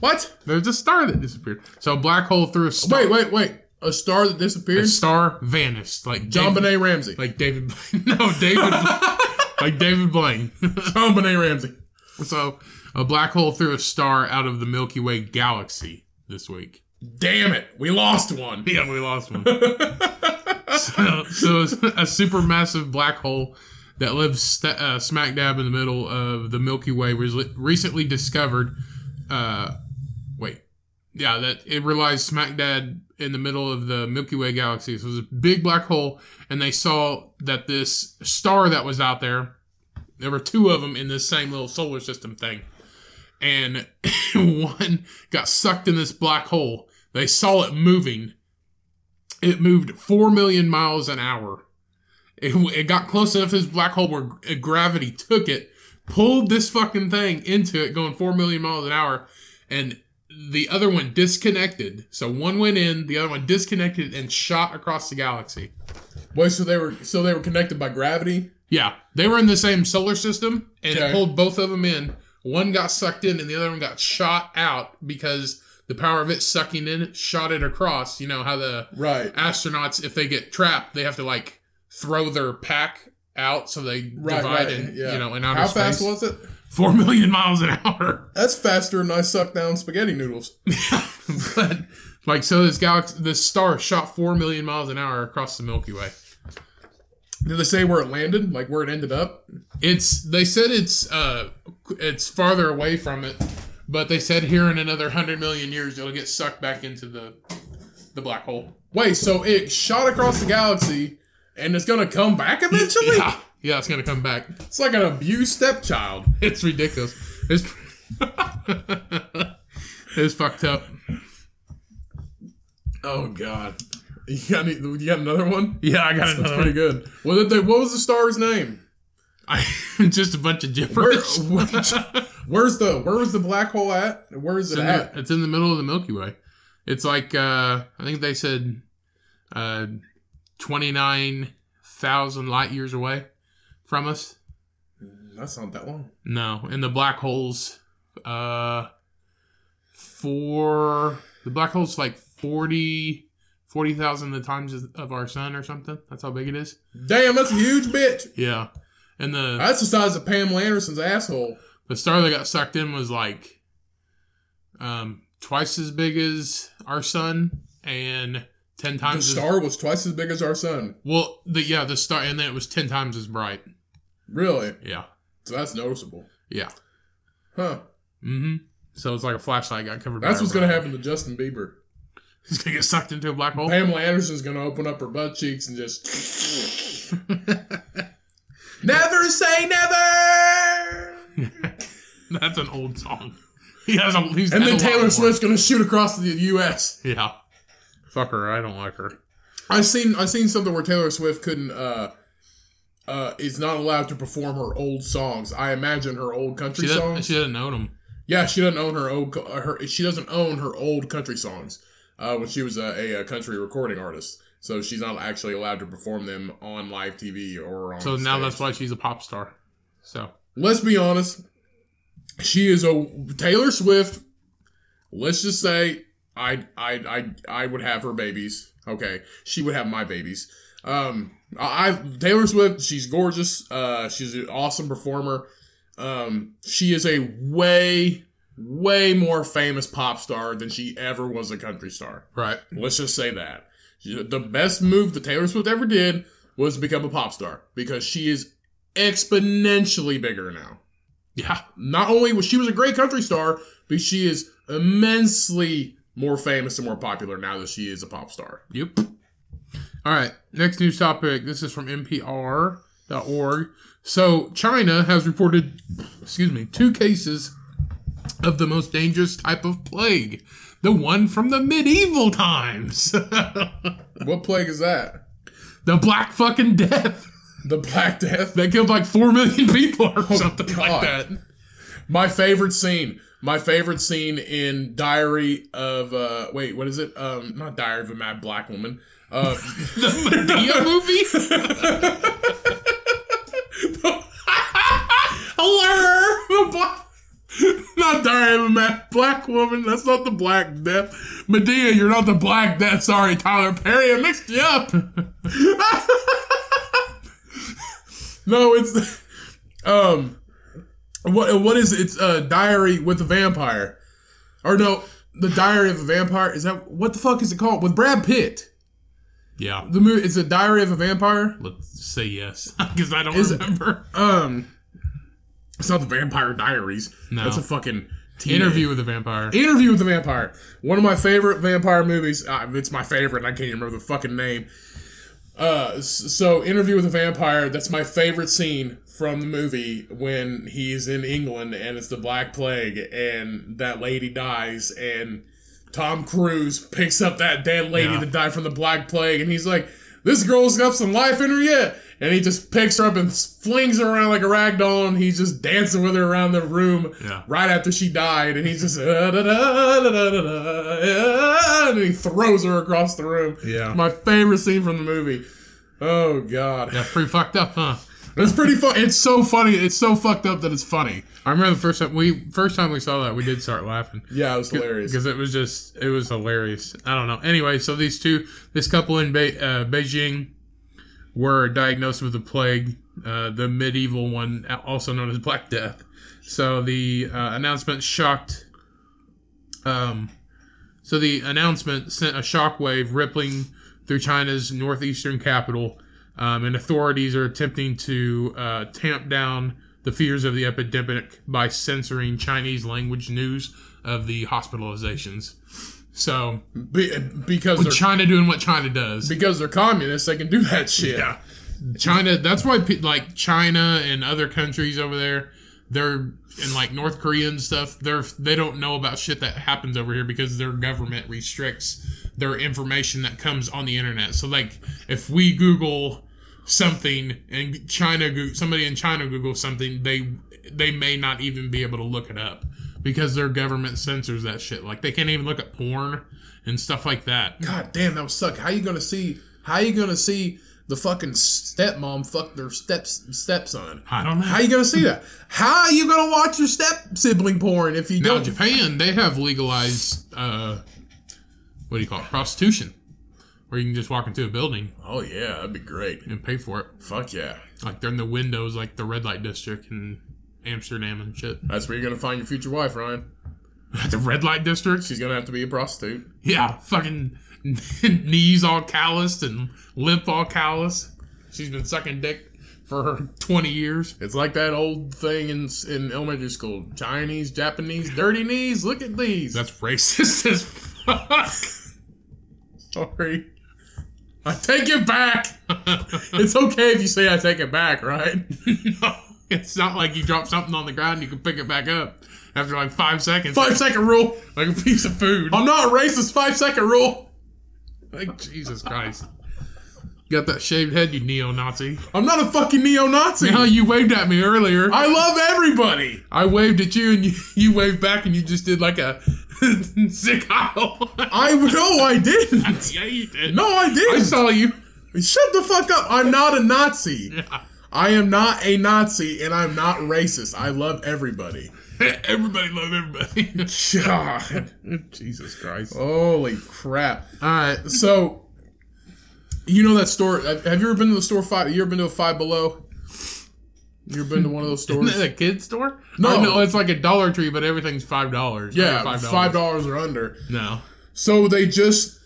What? There's a star that disappeared. So a black hole through a star. Wait, wait, wait. A star that A star vanished, like JonBenét Ramsey. like David. No, David. like David Blaine. JonBenét Ramsey. so a black hole threw a star out of the Milky Way galaxy this week. Damn it. We lost one. Yeah, we lost one. so, so a supermassive black hole that lives st- uh, smack dab in the middle of the Milky Way was recently discovered. Uh, yeah, that it relies smack dad in the middle of the Milky Way galaxy. So it was a big black hole, and they saw that this star that was out there. There were two of them in this same little solar system thing, and one got sucked in this black hole. They saw it moving. It moved four million miles an hour. It, it got close enough to this black hole where gravity took it, pulled this fucking thing into it, going four million miles an hour, and the other one disconnected. So one went in, the other one disconnected and shot across the galaxy. Wait, so they were so they were connected by gravity? Yeah, they were in the same solar system, and Okay. it pulled both of them in. One got sucked in, and the other one got shot out because the power of it sucking in shot it across. You know how the Right. astronauts, if they get trapped, they have to like throw their pack out so they Right, divide right, in, yeah. you know, in outer How space. fast was it? Four million miles an hour. That's faster than I suck down spaghetti noodles. but like, so this galaxy, this star shot four million miles an hour across the Milky Way. Did they say where it landed? Like where it ended up? It's they said it's uh it's farther away from it, but they said here in another hundred million years it'll get sucked back into the the black hole. Wait, so it shot across the galaxy and it's gonna come back eventually? Yeah, yeah, it's gonna come back. It's like an abused stepchild. It's ridiculous. It's it's fucked up. Oh god. You got, any, you got another one? Yeah, I got That's another pretty one. good. What, did they, what was the star's name? I, just a bunch of Where, gibberish. where's the where was the black hole at? Where's It's it in, at? the, it's in the middle of the Milky Way. It's like uh, I think they said uh, twenty nine thousand light years away from us. That's not that long. No, and the black holes, uh, for the black hole's like 40 40,000 the times of our sun or something. That's how big it is. Damn, that's a huge bitch. Yeah, and the That's the size of Pamela Anderson's asshole. the star that got sucked in was like um twice as big as our sun and ten The times as star was twice as big as our sun. well the yeah the star and then it was ten times as bright. Really? Yeah, So that's noticeable. yeah. Huh. Mm-hmm. So it's like a flashlight got covered. That's what's gonna happen to Justin Bieber. He's gonna get sucked into a black hole. Pamela Anderson's gonna open up her butt cheeks and just Never say never That's an old song. He has a, he's And then Taylor. Swift's gonna shoot across the US. Yeah. Fuck her. I don't like her. I seen I seen something where Taylor Swift couldn't uh uh is not allowed to perform her old songs. I imagine her old country She songs. she doesn't own them. Yeah, she doesn't own her old her. She doesn't own her old country songs. Uh, when she was a, a, country recording artist, so she's not actually allowed to perform them on live TV or on. So now stage. that's why she's a pop star. So Let's be honest. She is a Taylor Swift. Let's just say I I I I would have her babies. Okay, she would have my babies. Um, I, Taylor Swift. She's gorgeous. Uh, she's an awesome performer. Um, she is a way way more famous pop star than she ever was a country star. right. Let's just say that. The best move that Taylor Swift ever did was become a pop star because she is exponentially bigger now. Yeah. Not only was she was a great country star, but she is immensely more famous and more popular now that she is a pop star. Yep. All right. Next news topic. This is from NPR.org. So China has reported, excuse me, two cases of the most dangerous type of plague. The one from the medieval times. What plague is that? the Black fucking Death. The Black Death. That killed like four million people or something God. like that. My favorite scene. My favorite scene in Diary of uh wait, what is it? Um not Diary of a Mad Black Woman. Uh The Madea movie? Black not Diary of a Mad Black Woman. That's not the Black Death. Madea, you're not the Black Death. Sorry, Tyler Perry. I mixed you up. no, it's um what what is it? It's uh Diary with a Vampire. Or no, the Diary of a Vampire. Is that what the fuck is it called? With Brad Pitt. Yeah. The movie it's a Diary of a Vampire. Let's say yes. Because I don't Is it- remember. Um It's not the Vampire Diaries. No. That's a fucking teenage- Interview with a Vampire. Interview with the Vampire. One of my favorite vampire movies. Uh, it's my favorite. and I can't even remember the fucking name. Uh, so Interview with a Vampire. That's my favorite scene from the movie when he's in England and it's the Black Plague and that lady dies and Tom Cruise picks up that dead lady Yeah. that died from the Black Plague and he's like, "This girl's got some life in her yet." And he just picks her up and flings her around like a rag doll, and he's just dancing with her around the room Yeah. right after she died, and he's just "Ah, da, da, da, da, da, da," and he throws her across the room. Yeah. my favorite scene from the movie. Oh god, That's pretty fucked up, huh? It's pretty fun. It's so funny. It's so fucked up that it's funny. I remember the first time we first time we saw that we did start laughing Yeah, it was hilarious. because it was just it was hilarious. I don't know. Anyway, so these two, this couple in Be- uh, Beijing, were diagnosed with the plague, uh, the medieval one, also known as Black Death. So the uh, announcement shocked. Um, so the announcement sent a shockwave rippling through China's northeastern capital, um, and authorities are attempting to uh, tamp down the fears of the epidemic by censoring Chinese language news of the hospitalizations. So Be, because they're China doing what China does. because they're communists, they can do that shit. Yeah. China. That's why, like China and other countries over there, they're in like North Korea and stuff. They're they don't know about shit that happens over here because their government restricts their information that comes on the internet. So like, if we Google something and China, somebody in China Google something, they they may not even be able to look it up because their government censors that shit. Like they can't even look at porn and stuff like that. God damn, that would suck. How you gonna see? How you gonna see the fucking stepmom fuck their steps stepson? I don't know. How you gonna see that? How are you gonna watch your step sibling porn if you Now, don't? Japan, they have legalized, uh, what do you call it, prostitution, where you can just walk into a building Oh yeah, that'd be great. and pay for it. Fuck yeah, Like they're in the windows, like the red light district in Amsterdam and shit. that's where you're gonna find your future wife, Ryan. the red light district? She's gonna have to be a prostitute. Yeah, fucking knees all calloused and lip all calloused. She's been sucking dick for 20 years. It's like that old thing in in elementary school: Chinese, Japanese, dirty knees. Look at these. That's racist as fuck. sorry. I take it back. it's okay if you say I take it back, right? no, it's not like you drop something on the ground and you can pick it back up after like five seconds. Five second rule. like a piece of food. I'm not a racist. Five second rule. Like Jesus Christ. You got that shaved head, you neo-Nazi. I'm not a fucking neo-Nazi. How you waved at me earlier. I, love everybody. I waved at you and you, you waved back and you just did like a Sieg Heil. I no, I didn't. yeah, you did. No, I didn't. I saw you. Shut the fuck up. I'm not a Nazi. Yeah. I am not a Nazi, and I'm not racist. I love everybody. Everybody love everybody. God, Jesus Christ. holy crap. All right. So, you know that store? Have you ever been to the store five? You ever been to a Five Below? You ever been to one of those stores? Isn't that a kid store? No. No, it's like a Dollar Tree, but everything's five dollars. yeah, $5. five dollars or under. No. So they just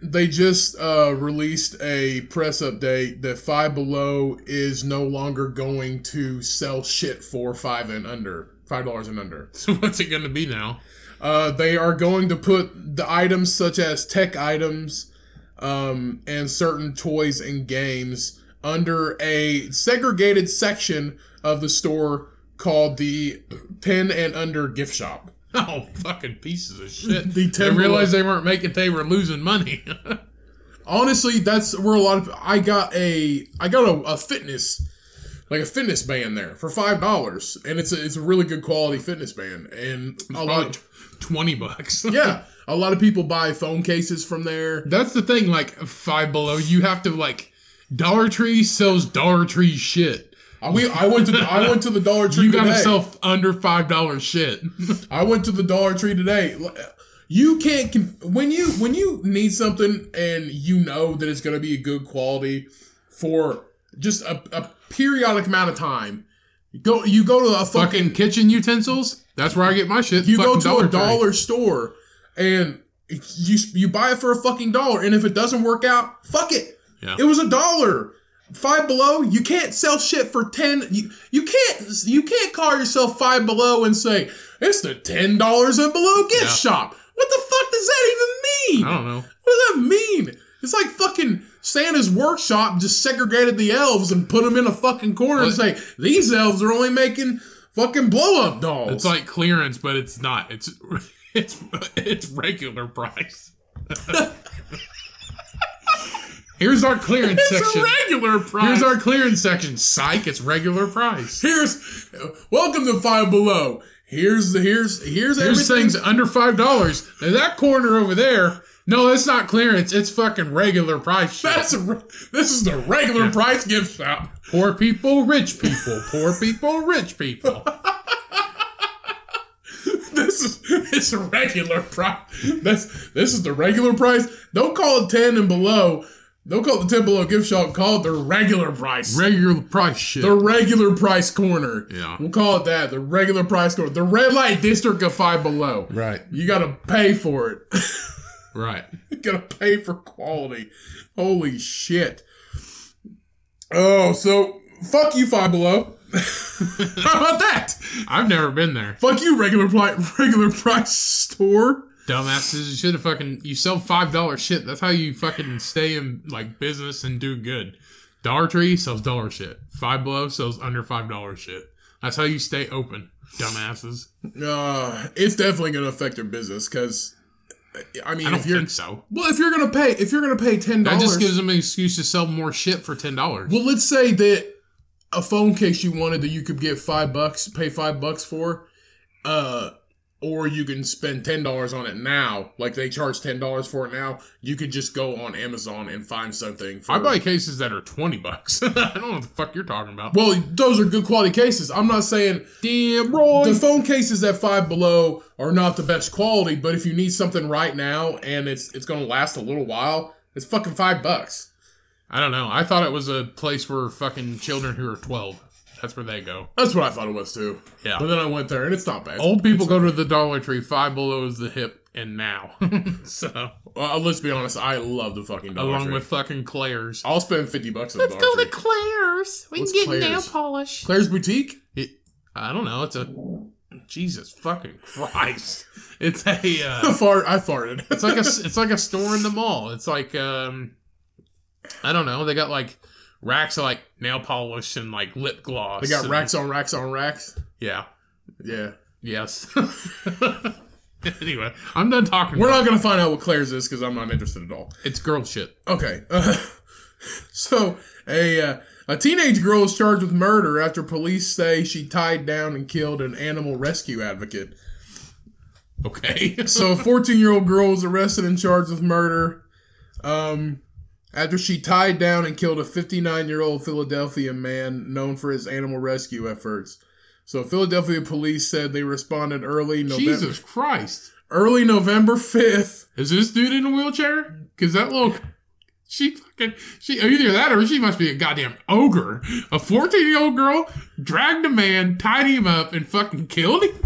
they just uh, released a press update that Five Below is no longer going to sell shit for five and under, five dollars and under. So what's it gonna be now? Uh, they are going to put the items such as tech items um, and certain toys and games under a segregated section of the store called the 10 and under gift shop. Oh, fucking pieces of shit. The they ten realized they weren't making, they were losing money. honestly, that's where a lot of I got a I got a, a fitness like a fitness band there for five dollars, and it's a it's a really good quality fitness band, and a lot twenty bucks. yeah, a lot of people buy phone cases from there. That's the thing. Like Five Below, you have to like Dollar Tree sells Dollar Tree shit. I, we I went to I went to the Dollar Tree You gotta today. sell under five dollars shit. I went to the Dollar Tree today. You can't when you when you need something and you know that it's going to be a good quality for just a, a periodic amount of time. You go you go to a fucking fucking kitchen utensils. That's where I get my shit. you go to a Tree. dollar store and you you buy it for a fucking dollar and if it doesn't work out, fuck it. Yeah. It was a dollar. Five below, you can't sell shit for ten. You, you can't you can't call yourself five below and say it's the ten dollars and below gift Yeah. shop. What the fuck does that even mean? I don't know. What does that mean? It's like fucking Santa's workshop just segregated the elves and put them in a fucking corner and say these elves are only making fucking blow up dolls. It's like clearance, but it's not. It's it's it's regular price. Here's our clearance it's section. a regular price. Here's our clearance section. Psych, it's regular price. here's welcome to Five Below. Here's the here's here's Here's things under five dollars. Now that corner over there, no, it's not clearance. It's fucking regular price. Shit. That's a, this is the regular price gift shop. Poor people, rich people. Poor people, rich people. This is it's a regular price. That's this is the regular price. Don't call it ten and below. Don't call it the ten below gift shop. Call it the regular price. Regular price shit. the regular price corner. Yeah. We'll call it that. The regular price corner. The red light district of five below. Right. You gotta pay for it. Right. you gotta pay for quality. Holy shit. Oh, so fuck you, five below. How about that? I've never been there. Fuck you, regular price regular price store. Dumbasses, you should have fucking you sell five dollar shit. That's how you fucking stay in like business and do good. Dollar Tree sells dollar shit. Five Below sells under five dollar shit. That's how you stay open. Dumbasses. Uh, it's definitely gonna affect their business because, I mean, I don't if you're think so. well, if you're gonna pay, if you're gonna pay ten dollars, That just gives them an excuse to sell more shit for ten dollars. well, let's say that a phone case you wanted that you could get five bucks, pay five bucks for, uh, or you can spend ten dollars on it now. Like they charge ten dollars for it now. You could just go on Amazon and find something. For, I buy cases that are twenty bucks. I don't know what the fuck you're talking about. Well, those are good quality cases. I'm not saying Damn, Roy. the phone cases at Five Below are not the best quality, but if you need something right now and it's it's gonna last a little while, it's fucking five bucks. I don't know. I thought it was a place for fucking children who are twelve. That's where they go. That's what I thought it was too. Yeah. But then I went there and it's not bad. Old people go to the Dollar Tree. Five Below is the hip and now. so Uh, let's be honest, I love the fucking Dollar along Tree. with fucking Claire's. I'll spend fifty bucks at the Dollar go Tree. To Claire's. We What's can get nail polish. Claire's Boutique. It, I don't know. It's a Jesus fucking Christ. It's a. Uh, fart. I farted. it's like a. It's like a store in the mall. It's like um. I don't know. They got like racks of like nail polish and like lip gloss. they got and- racks on racks on racks. Yeah. Yeah. Yes. anyway, I'm done talking. We're not gonna find out what Claire's is because I'm not interested at all. It's girl shit. Okay. Uh, so a uh, a teenage girl is charged with murder after police say she tied down and killed an animal rescue advocate. Okay. So a 14 year old girl was arrested and charged with murder um, after she tied down and killed a 59 year old Philadelphia man known for his animal rescue efforts. So Philadelphia police said they responded early November Jesus Christ. early November 5th. Is this dude in a wheelchair? Because that little. She fucking. She either that or she must be a goddamn ogre. A 14 year old girl dragged a man, tied him up, and fucking killed him?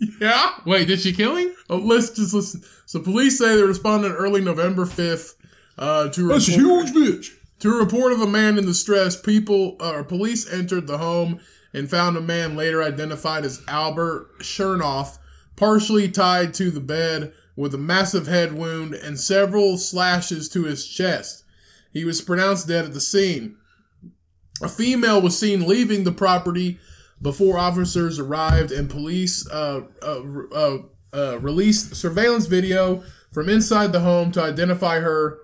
Yeah. Wait, did she kill him? Oh, let's just listen. So police say they responded early November 5th uh, to a huge bitch. to a report of a man in distress. People, uh, police entered the home and found a man later identified as Albert Chernoff, partially tied to the bed with a massive head wound and several slashes to his chest. He was pronounced dead at the scene. A female was seen leaving the property before officers arrived, and police uh, uh, uh, uh, released surveillance video from inside the home to identify her.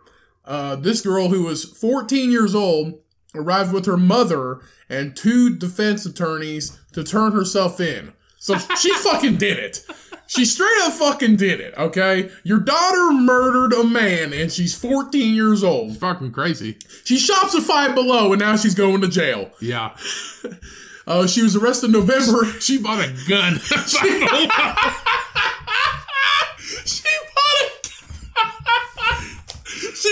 Uh, this girl, who was 14 years old, arrived with her mother and two defense attorneys to turn herself in. So she fucking did it. She straight up fucking did it, okay? Your daughter murdered a man and she's 14 years old. Fucking crazy. She shops at Five Below and now she's going to jail. Yeah. Uh, she was arrested in November. She bought a gun. She bought it. she,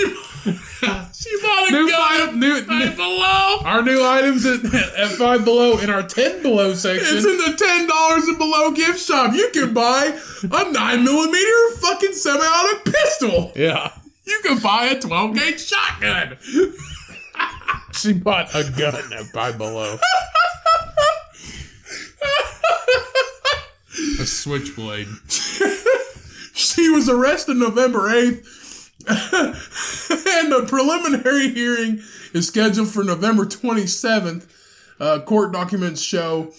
she bought a new gun. five, new, new, below. our new items at, at Five Below in our 10 Below section. It's in the ten dollars and below gift shop. You can buy a nine millimeter fucking semi-auto pistol. yeah. You can buy a twelve gauge shotgun. She bought a gun at Five Below. A switchblade. She was arrested November eighth, and the preliminary hearing is scheduled for November twenty seventh. Uh, court documents show,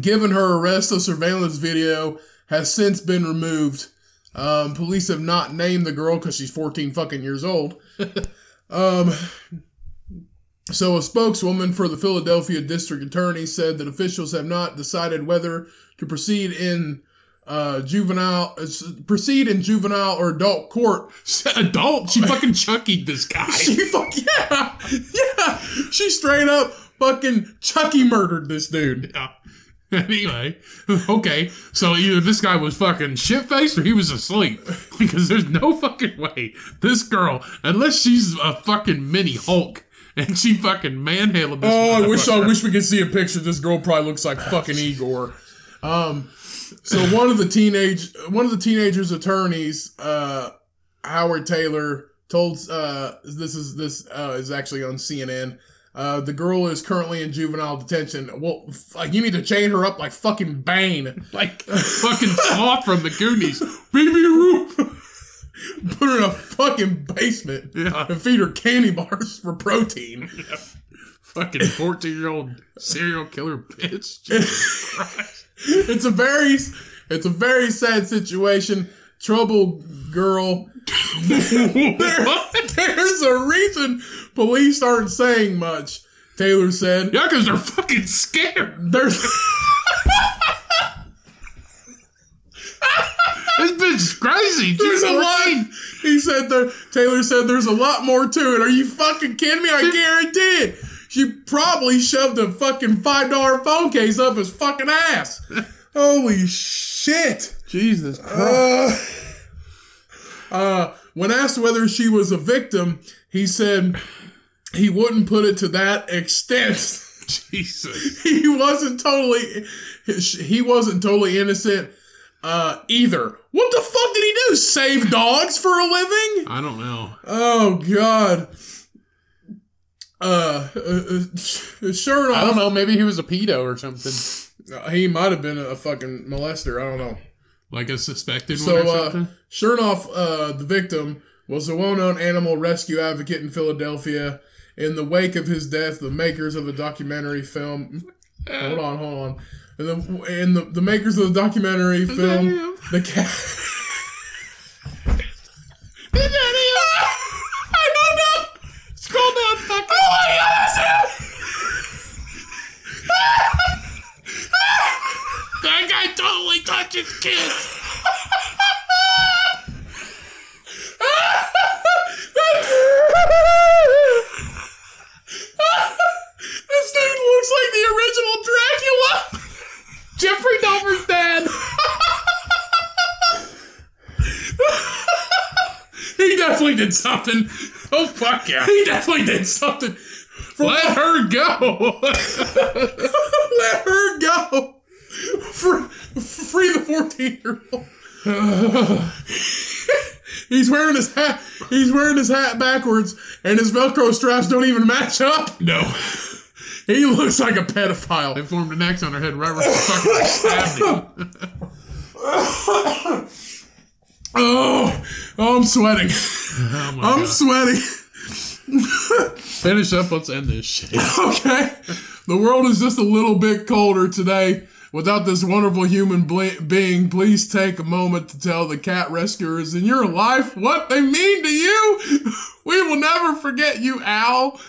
given her arrest, a surveillance video has since been removed. Um, police have not named the girl because she's 14 fucking years old. um, so a spokeswoman for the Philadelphia district attorney said that officials have not decided whether to proceed in uh, juvenile, uh, proceed in juvenile or adult court. Adult. She fucking Chucky'd this guy. She fuck yeah, yeah. She straight up fucking Chucky murdered this dude. Yeah. Anyway, okay, so either this guy was fucking shit faced or he was asleep because there's no fucking way this girl, unless she's a fucking mini Hulk and she fucking manhandled this. Oh, I wish I wish we could see a picture. This girl probably looks like fucking Igor. Um, so one of the teenage one of the teenagers' attorneys, uh, Howard Taylor, told uh, this is this uh, is actually on CNN. Uh, the girl is currently in juvenile detention. Well, f- like you need to chain her up like fucking Bane. like fucking sloth from the Goonies. Baby Ruth. Put her in a fucking basement Yeah. and feed her candy bars for protein. Fucking 14 year old serial killer bitch. It's a very it's a very sad situation. Trouble girl. There- there's a reason police aren't saying much. Taylor said. Yeah, because they're fucking scared. There's bitch is crazy. there's a lot. He said there. Taylor said there's a lot more to it. Are you fucking kidding me? I guarantee it. She probably shoved a fucking five dollar phone case up his fucking ass. Holy shit. Jesus Uh, uh, when asked whether she was a victim, he said he wouldn't put it to that extent. Jesus. he wasn't totally he wasn't totally innocent uh, either. What the fuck did he do? Save dogs for a living? I don't know. Oh god. Uh, uh, uh sure I don't know. Maybe he was a pedo or something. he might have been a fucking molester. I don't know. Like a suspected So, one or uh, something. Chernoff, uh, the victim, was a well-known animal rescue advocate in Philadelphia. In the wake of his death, the makers of the documentary film, hold on, hold on, and the and the, the makers of the documentary film, the cat. I don't. Scroll down, fucking. Oh my god, that's him! That guy totally touches kids. this dude looks like the original Dracula. Jeffrey Dahmer's dad. He definitely did something. Oh fuck yeah! He definitely did something. Let her go. Let her go. Free, free the 14 year old. He's wearing his hat. He's wearing his hat backwards, and his Velcro straps don't even match up. no. He looks like a pedophile. They formed an X on her head right where she fucking stabbed him. Oh, oh I'm sweating. Oh I'm god. sweating. Finish up. Let's end this shit. Okay. The world is just a little bit colder today. without this wonderful human ble- being, please take a moment to tell the cat rescuers in your life what they mean to you. We will never forget you, Al.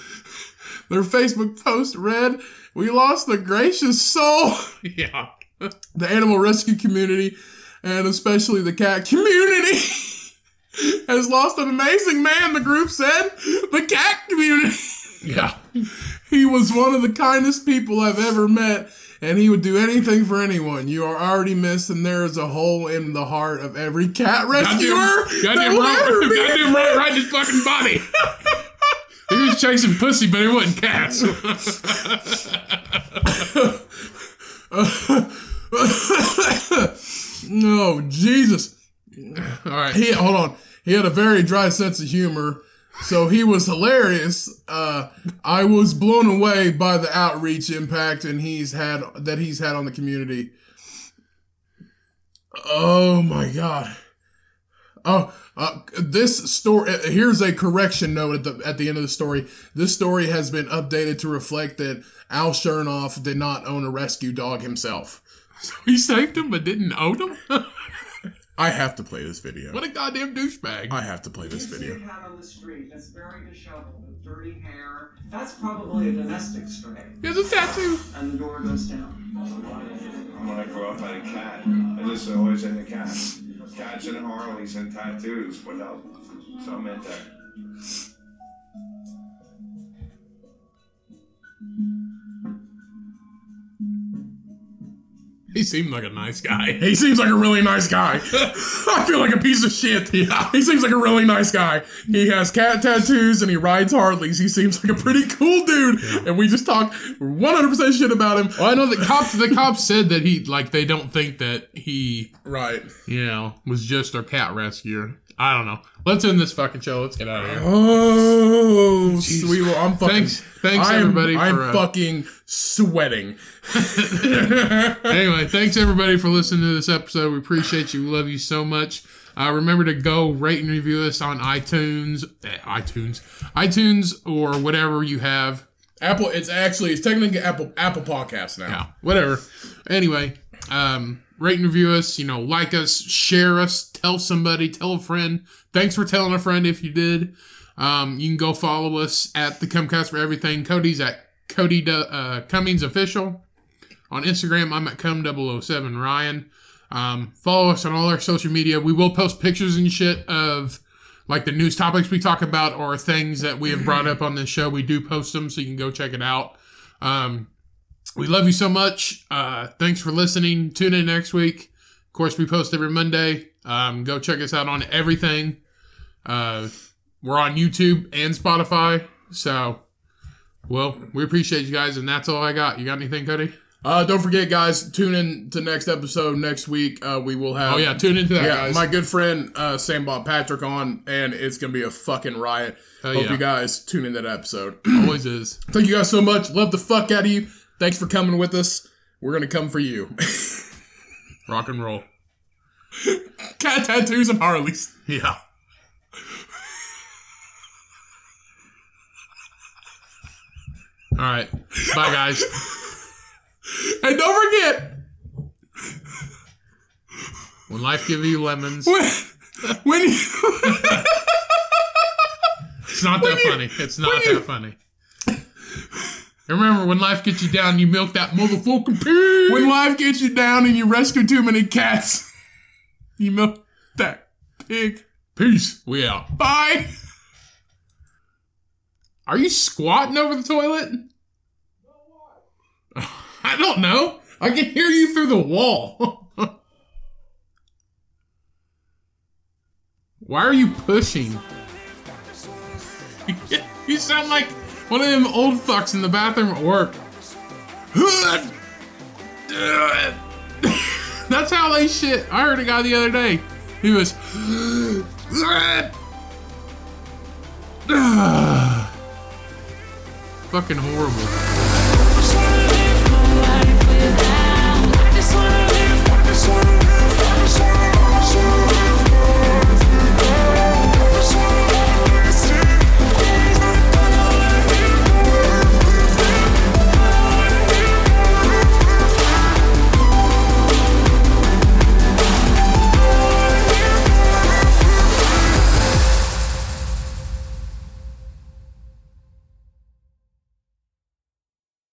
Their Facebook post read, We lost the gracious soul. Yeah. The animal rescue community, and especially the cat community, has lost an amazing man, the group said. The cat community. Yeah. He was one of the kindest people I've ever met, and he would do anything for anyone. You are already missed, and there is a hole in the heart of every cat rescuer. Goddamn will right, goddamn right, right in his fucking body. he was chasing pussy, but it wasn't cats. No, Jesus. All right. He hold on. He had a very dry sense of humor, so he was hilarious. Uh, I was blown away by the outreach impact and he's had that he's had on the community. Oh my god. Oh, uh, this story. Here's a correction note at the at the end of the story. This story has been updated to reflect that Al Chernoff did not own a rescue dog himself. So He saved him, but didn't own him. I have to play this video. what a goddamn douchebag. I have to play this You see video. a cat on the street that's very disheveled with dirty hair. That's probably a domestic stray. He has a tattoo. And the door goes down. I'm when I grew up, I had a cat. I just always had a cat. Cats and Harleys and tattoos. What else? So I'm into He seemed like a nice guy. He seems like a really nice guy. I feel like a piece of shit. Yeah. He seems like a really nice guy. He has cat tattoos and he rides Harleys. He seems like a pretty cool dude. And we just talk 100% shit about him. Well, I know the cops. The cops said that he like they don't think that he, Right. you know, was just our cat rescuer. I don't know. Let's end this fucking show. Let's get out of here. Oh, sweet. Well, I'm fucking. Thanks- thanks, I'm, everybody, I'm for, uh, fucking sweating. anyway, thanks everybody for listening to this episode. We appreciate you. We love you so much. Uh, remember to go rate and review us on iTunes, eh, iTunes, iTunes, or whatever you have. Apple, it's actually, it's technically Apple Apple Podcast now. Yeah, whatever. Anyway, um, rate and review us. You know, like us, share us, tell somebody, tell a friend. Thanks for telling a friend if you did. Um, you can go follow us at the Cummcast for everything. Cody's at Cody uh, Cummings official on Instagram. I'm at cumm007 Ryan. Um, follow us on all our social media. We will post pictures and shit of like the news topics we talk about or things that we have brought up on this show. We do post them, so you can go check it out. Um, we love you so much. Uh, thanks for listening. Tune in next week. Of course, we post every Monday. Um, go check us out on everything. Uh, we're on YouTube and Spotify. So, well, we appreciate you guys, and that's all I got. You got anything, Cody? Uh, don't forget, guys, tune in to next episode next week. Uh, we will have. Oh yeah, tune into that, Yeah, guys. my good friend uh, Sam Bob Patrick on, and it's gonna be a fucking riot. Hell Hope yeah. you guys tune in that episode. Always is. Thank you guys so much. Love the fuck out of you. Thanks for coming with us. We're gonna come for you. Rock and roll. Cat tattoos and Harleys. Yeah. All right. Bye, guys. And don't forget When life gives you lemons, when when you it's not that you- funny. It's not when you- that funny. And remember, when life gets you down, you milk that motherfucking pig. when life gets you down and you rescue too many cats, you milk that pig. Peace. We out. Bye. Are you squatting over the toilet? I don't know. I can hear you through the wall. Why are you pushing? you sound like one of them old fucks in the bathroom at work. That's how they shit. I heard a guy the other day. He was. Fucking horrible.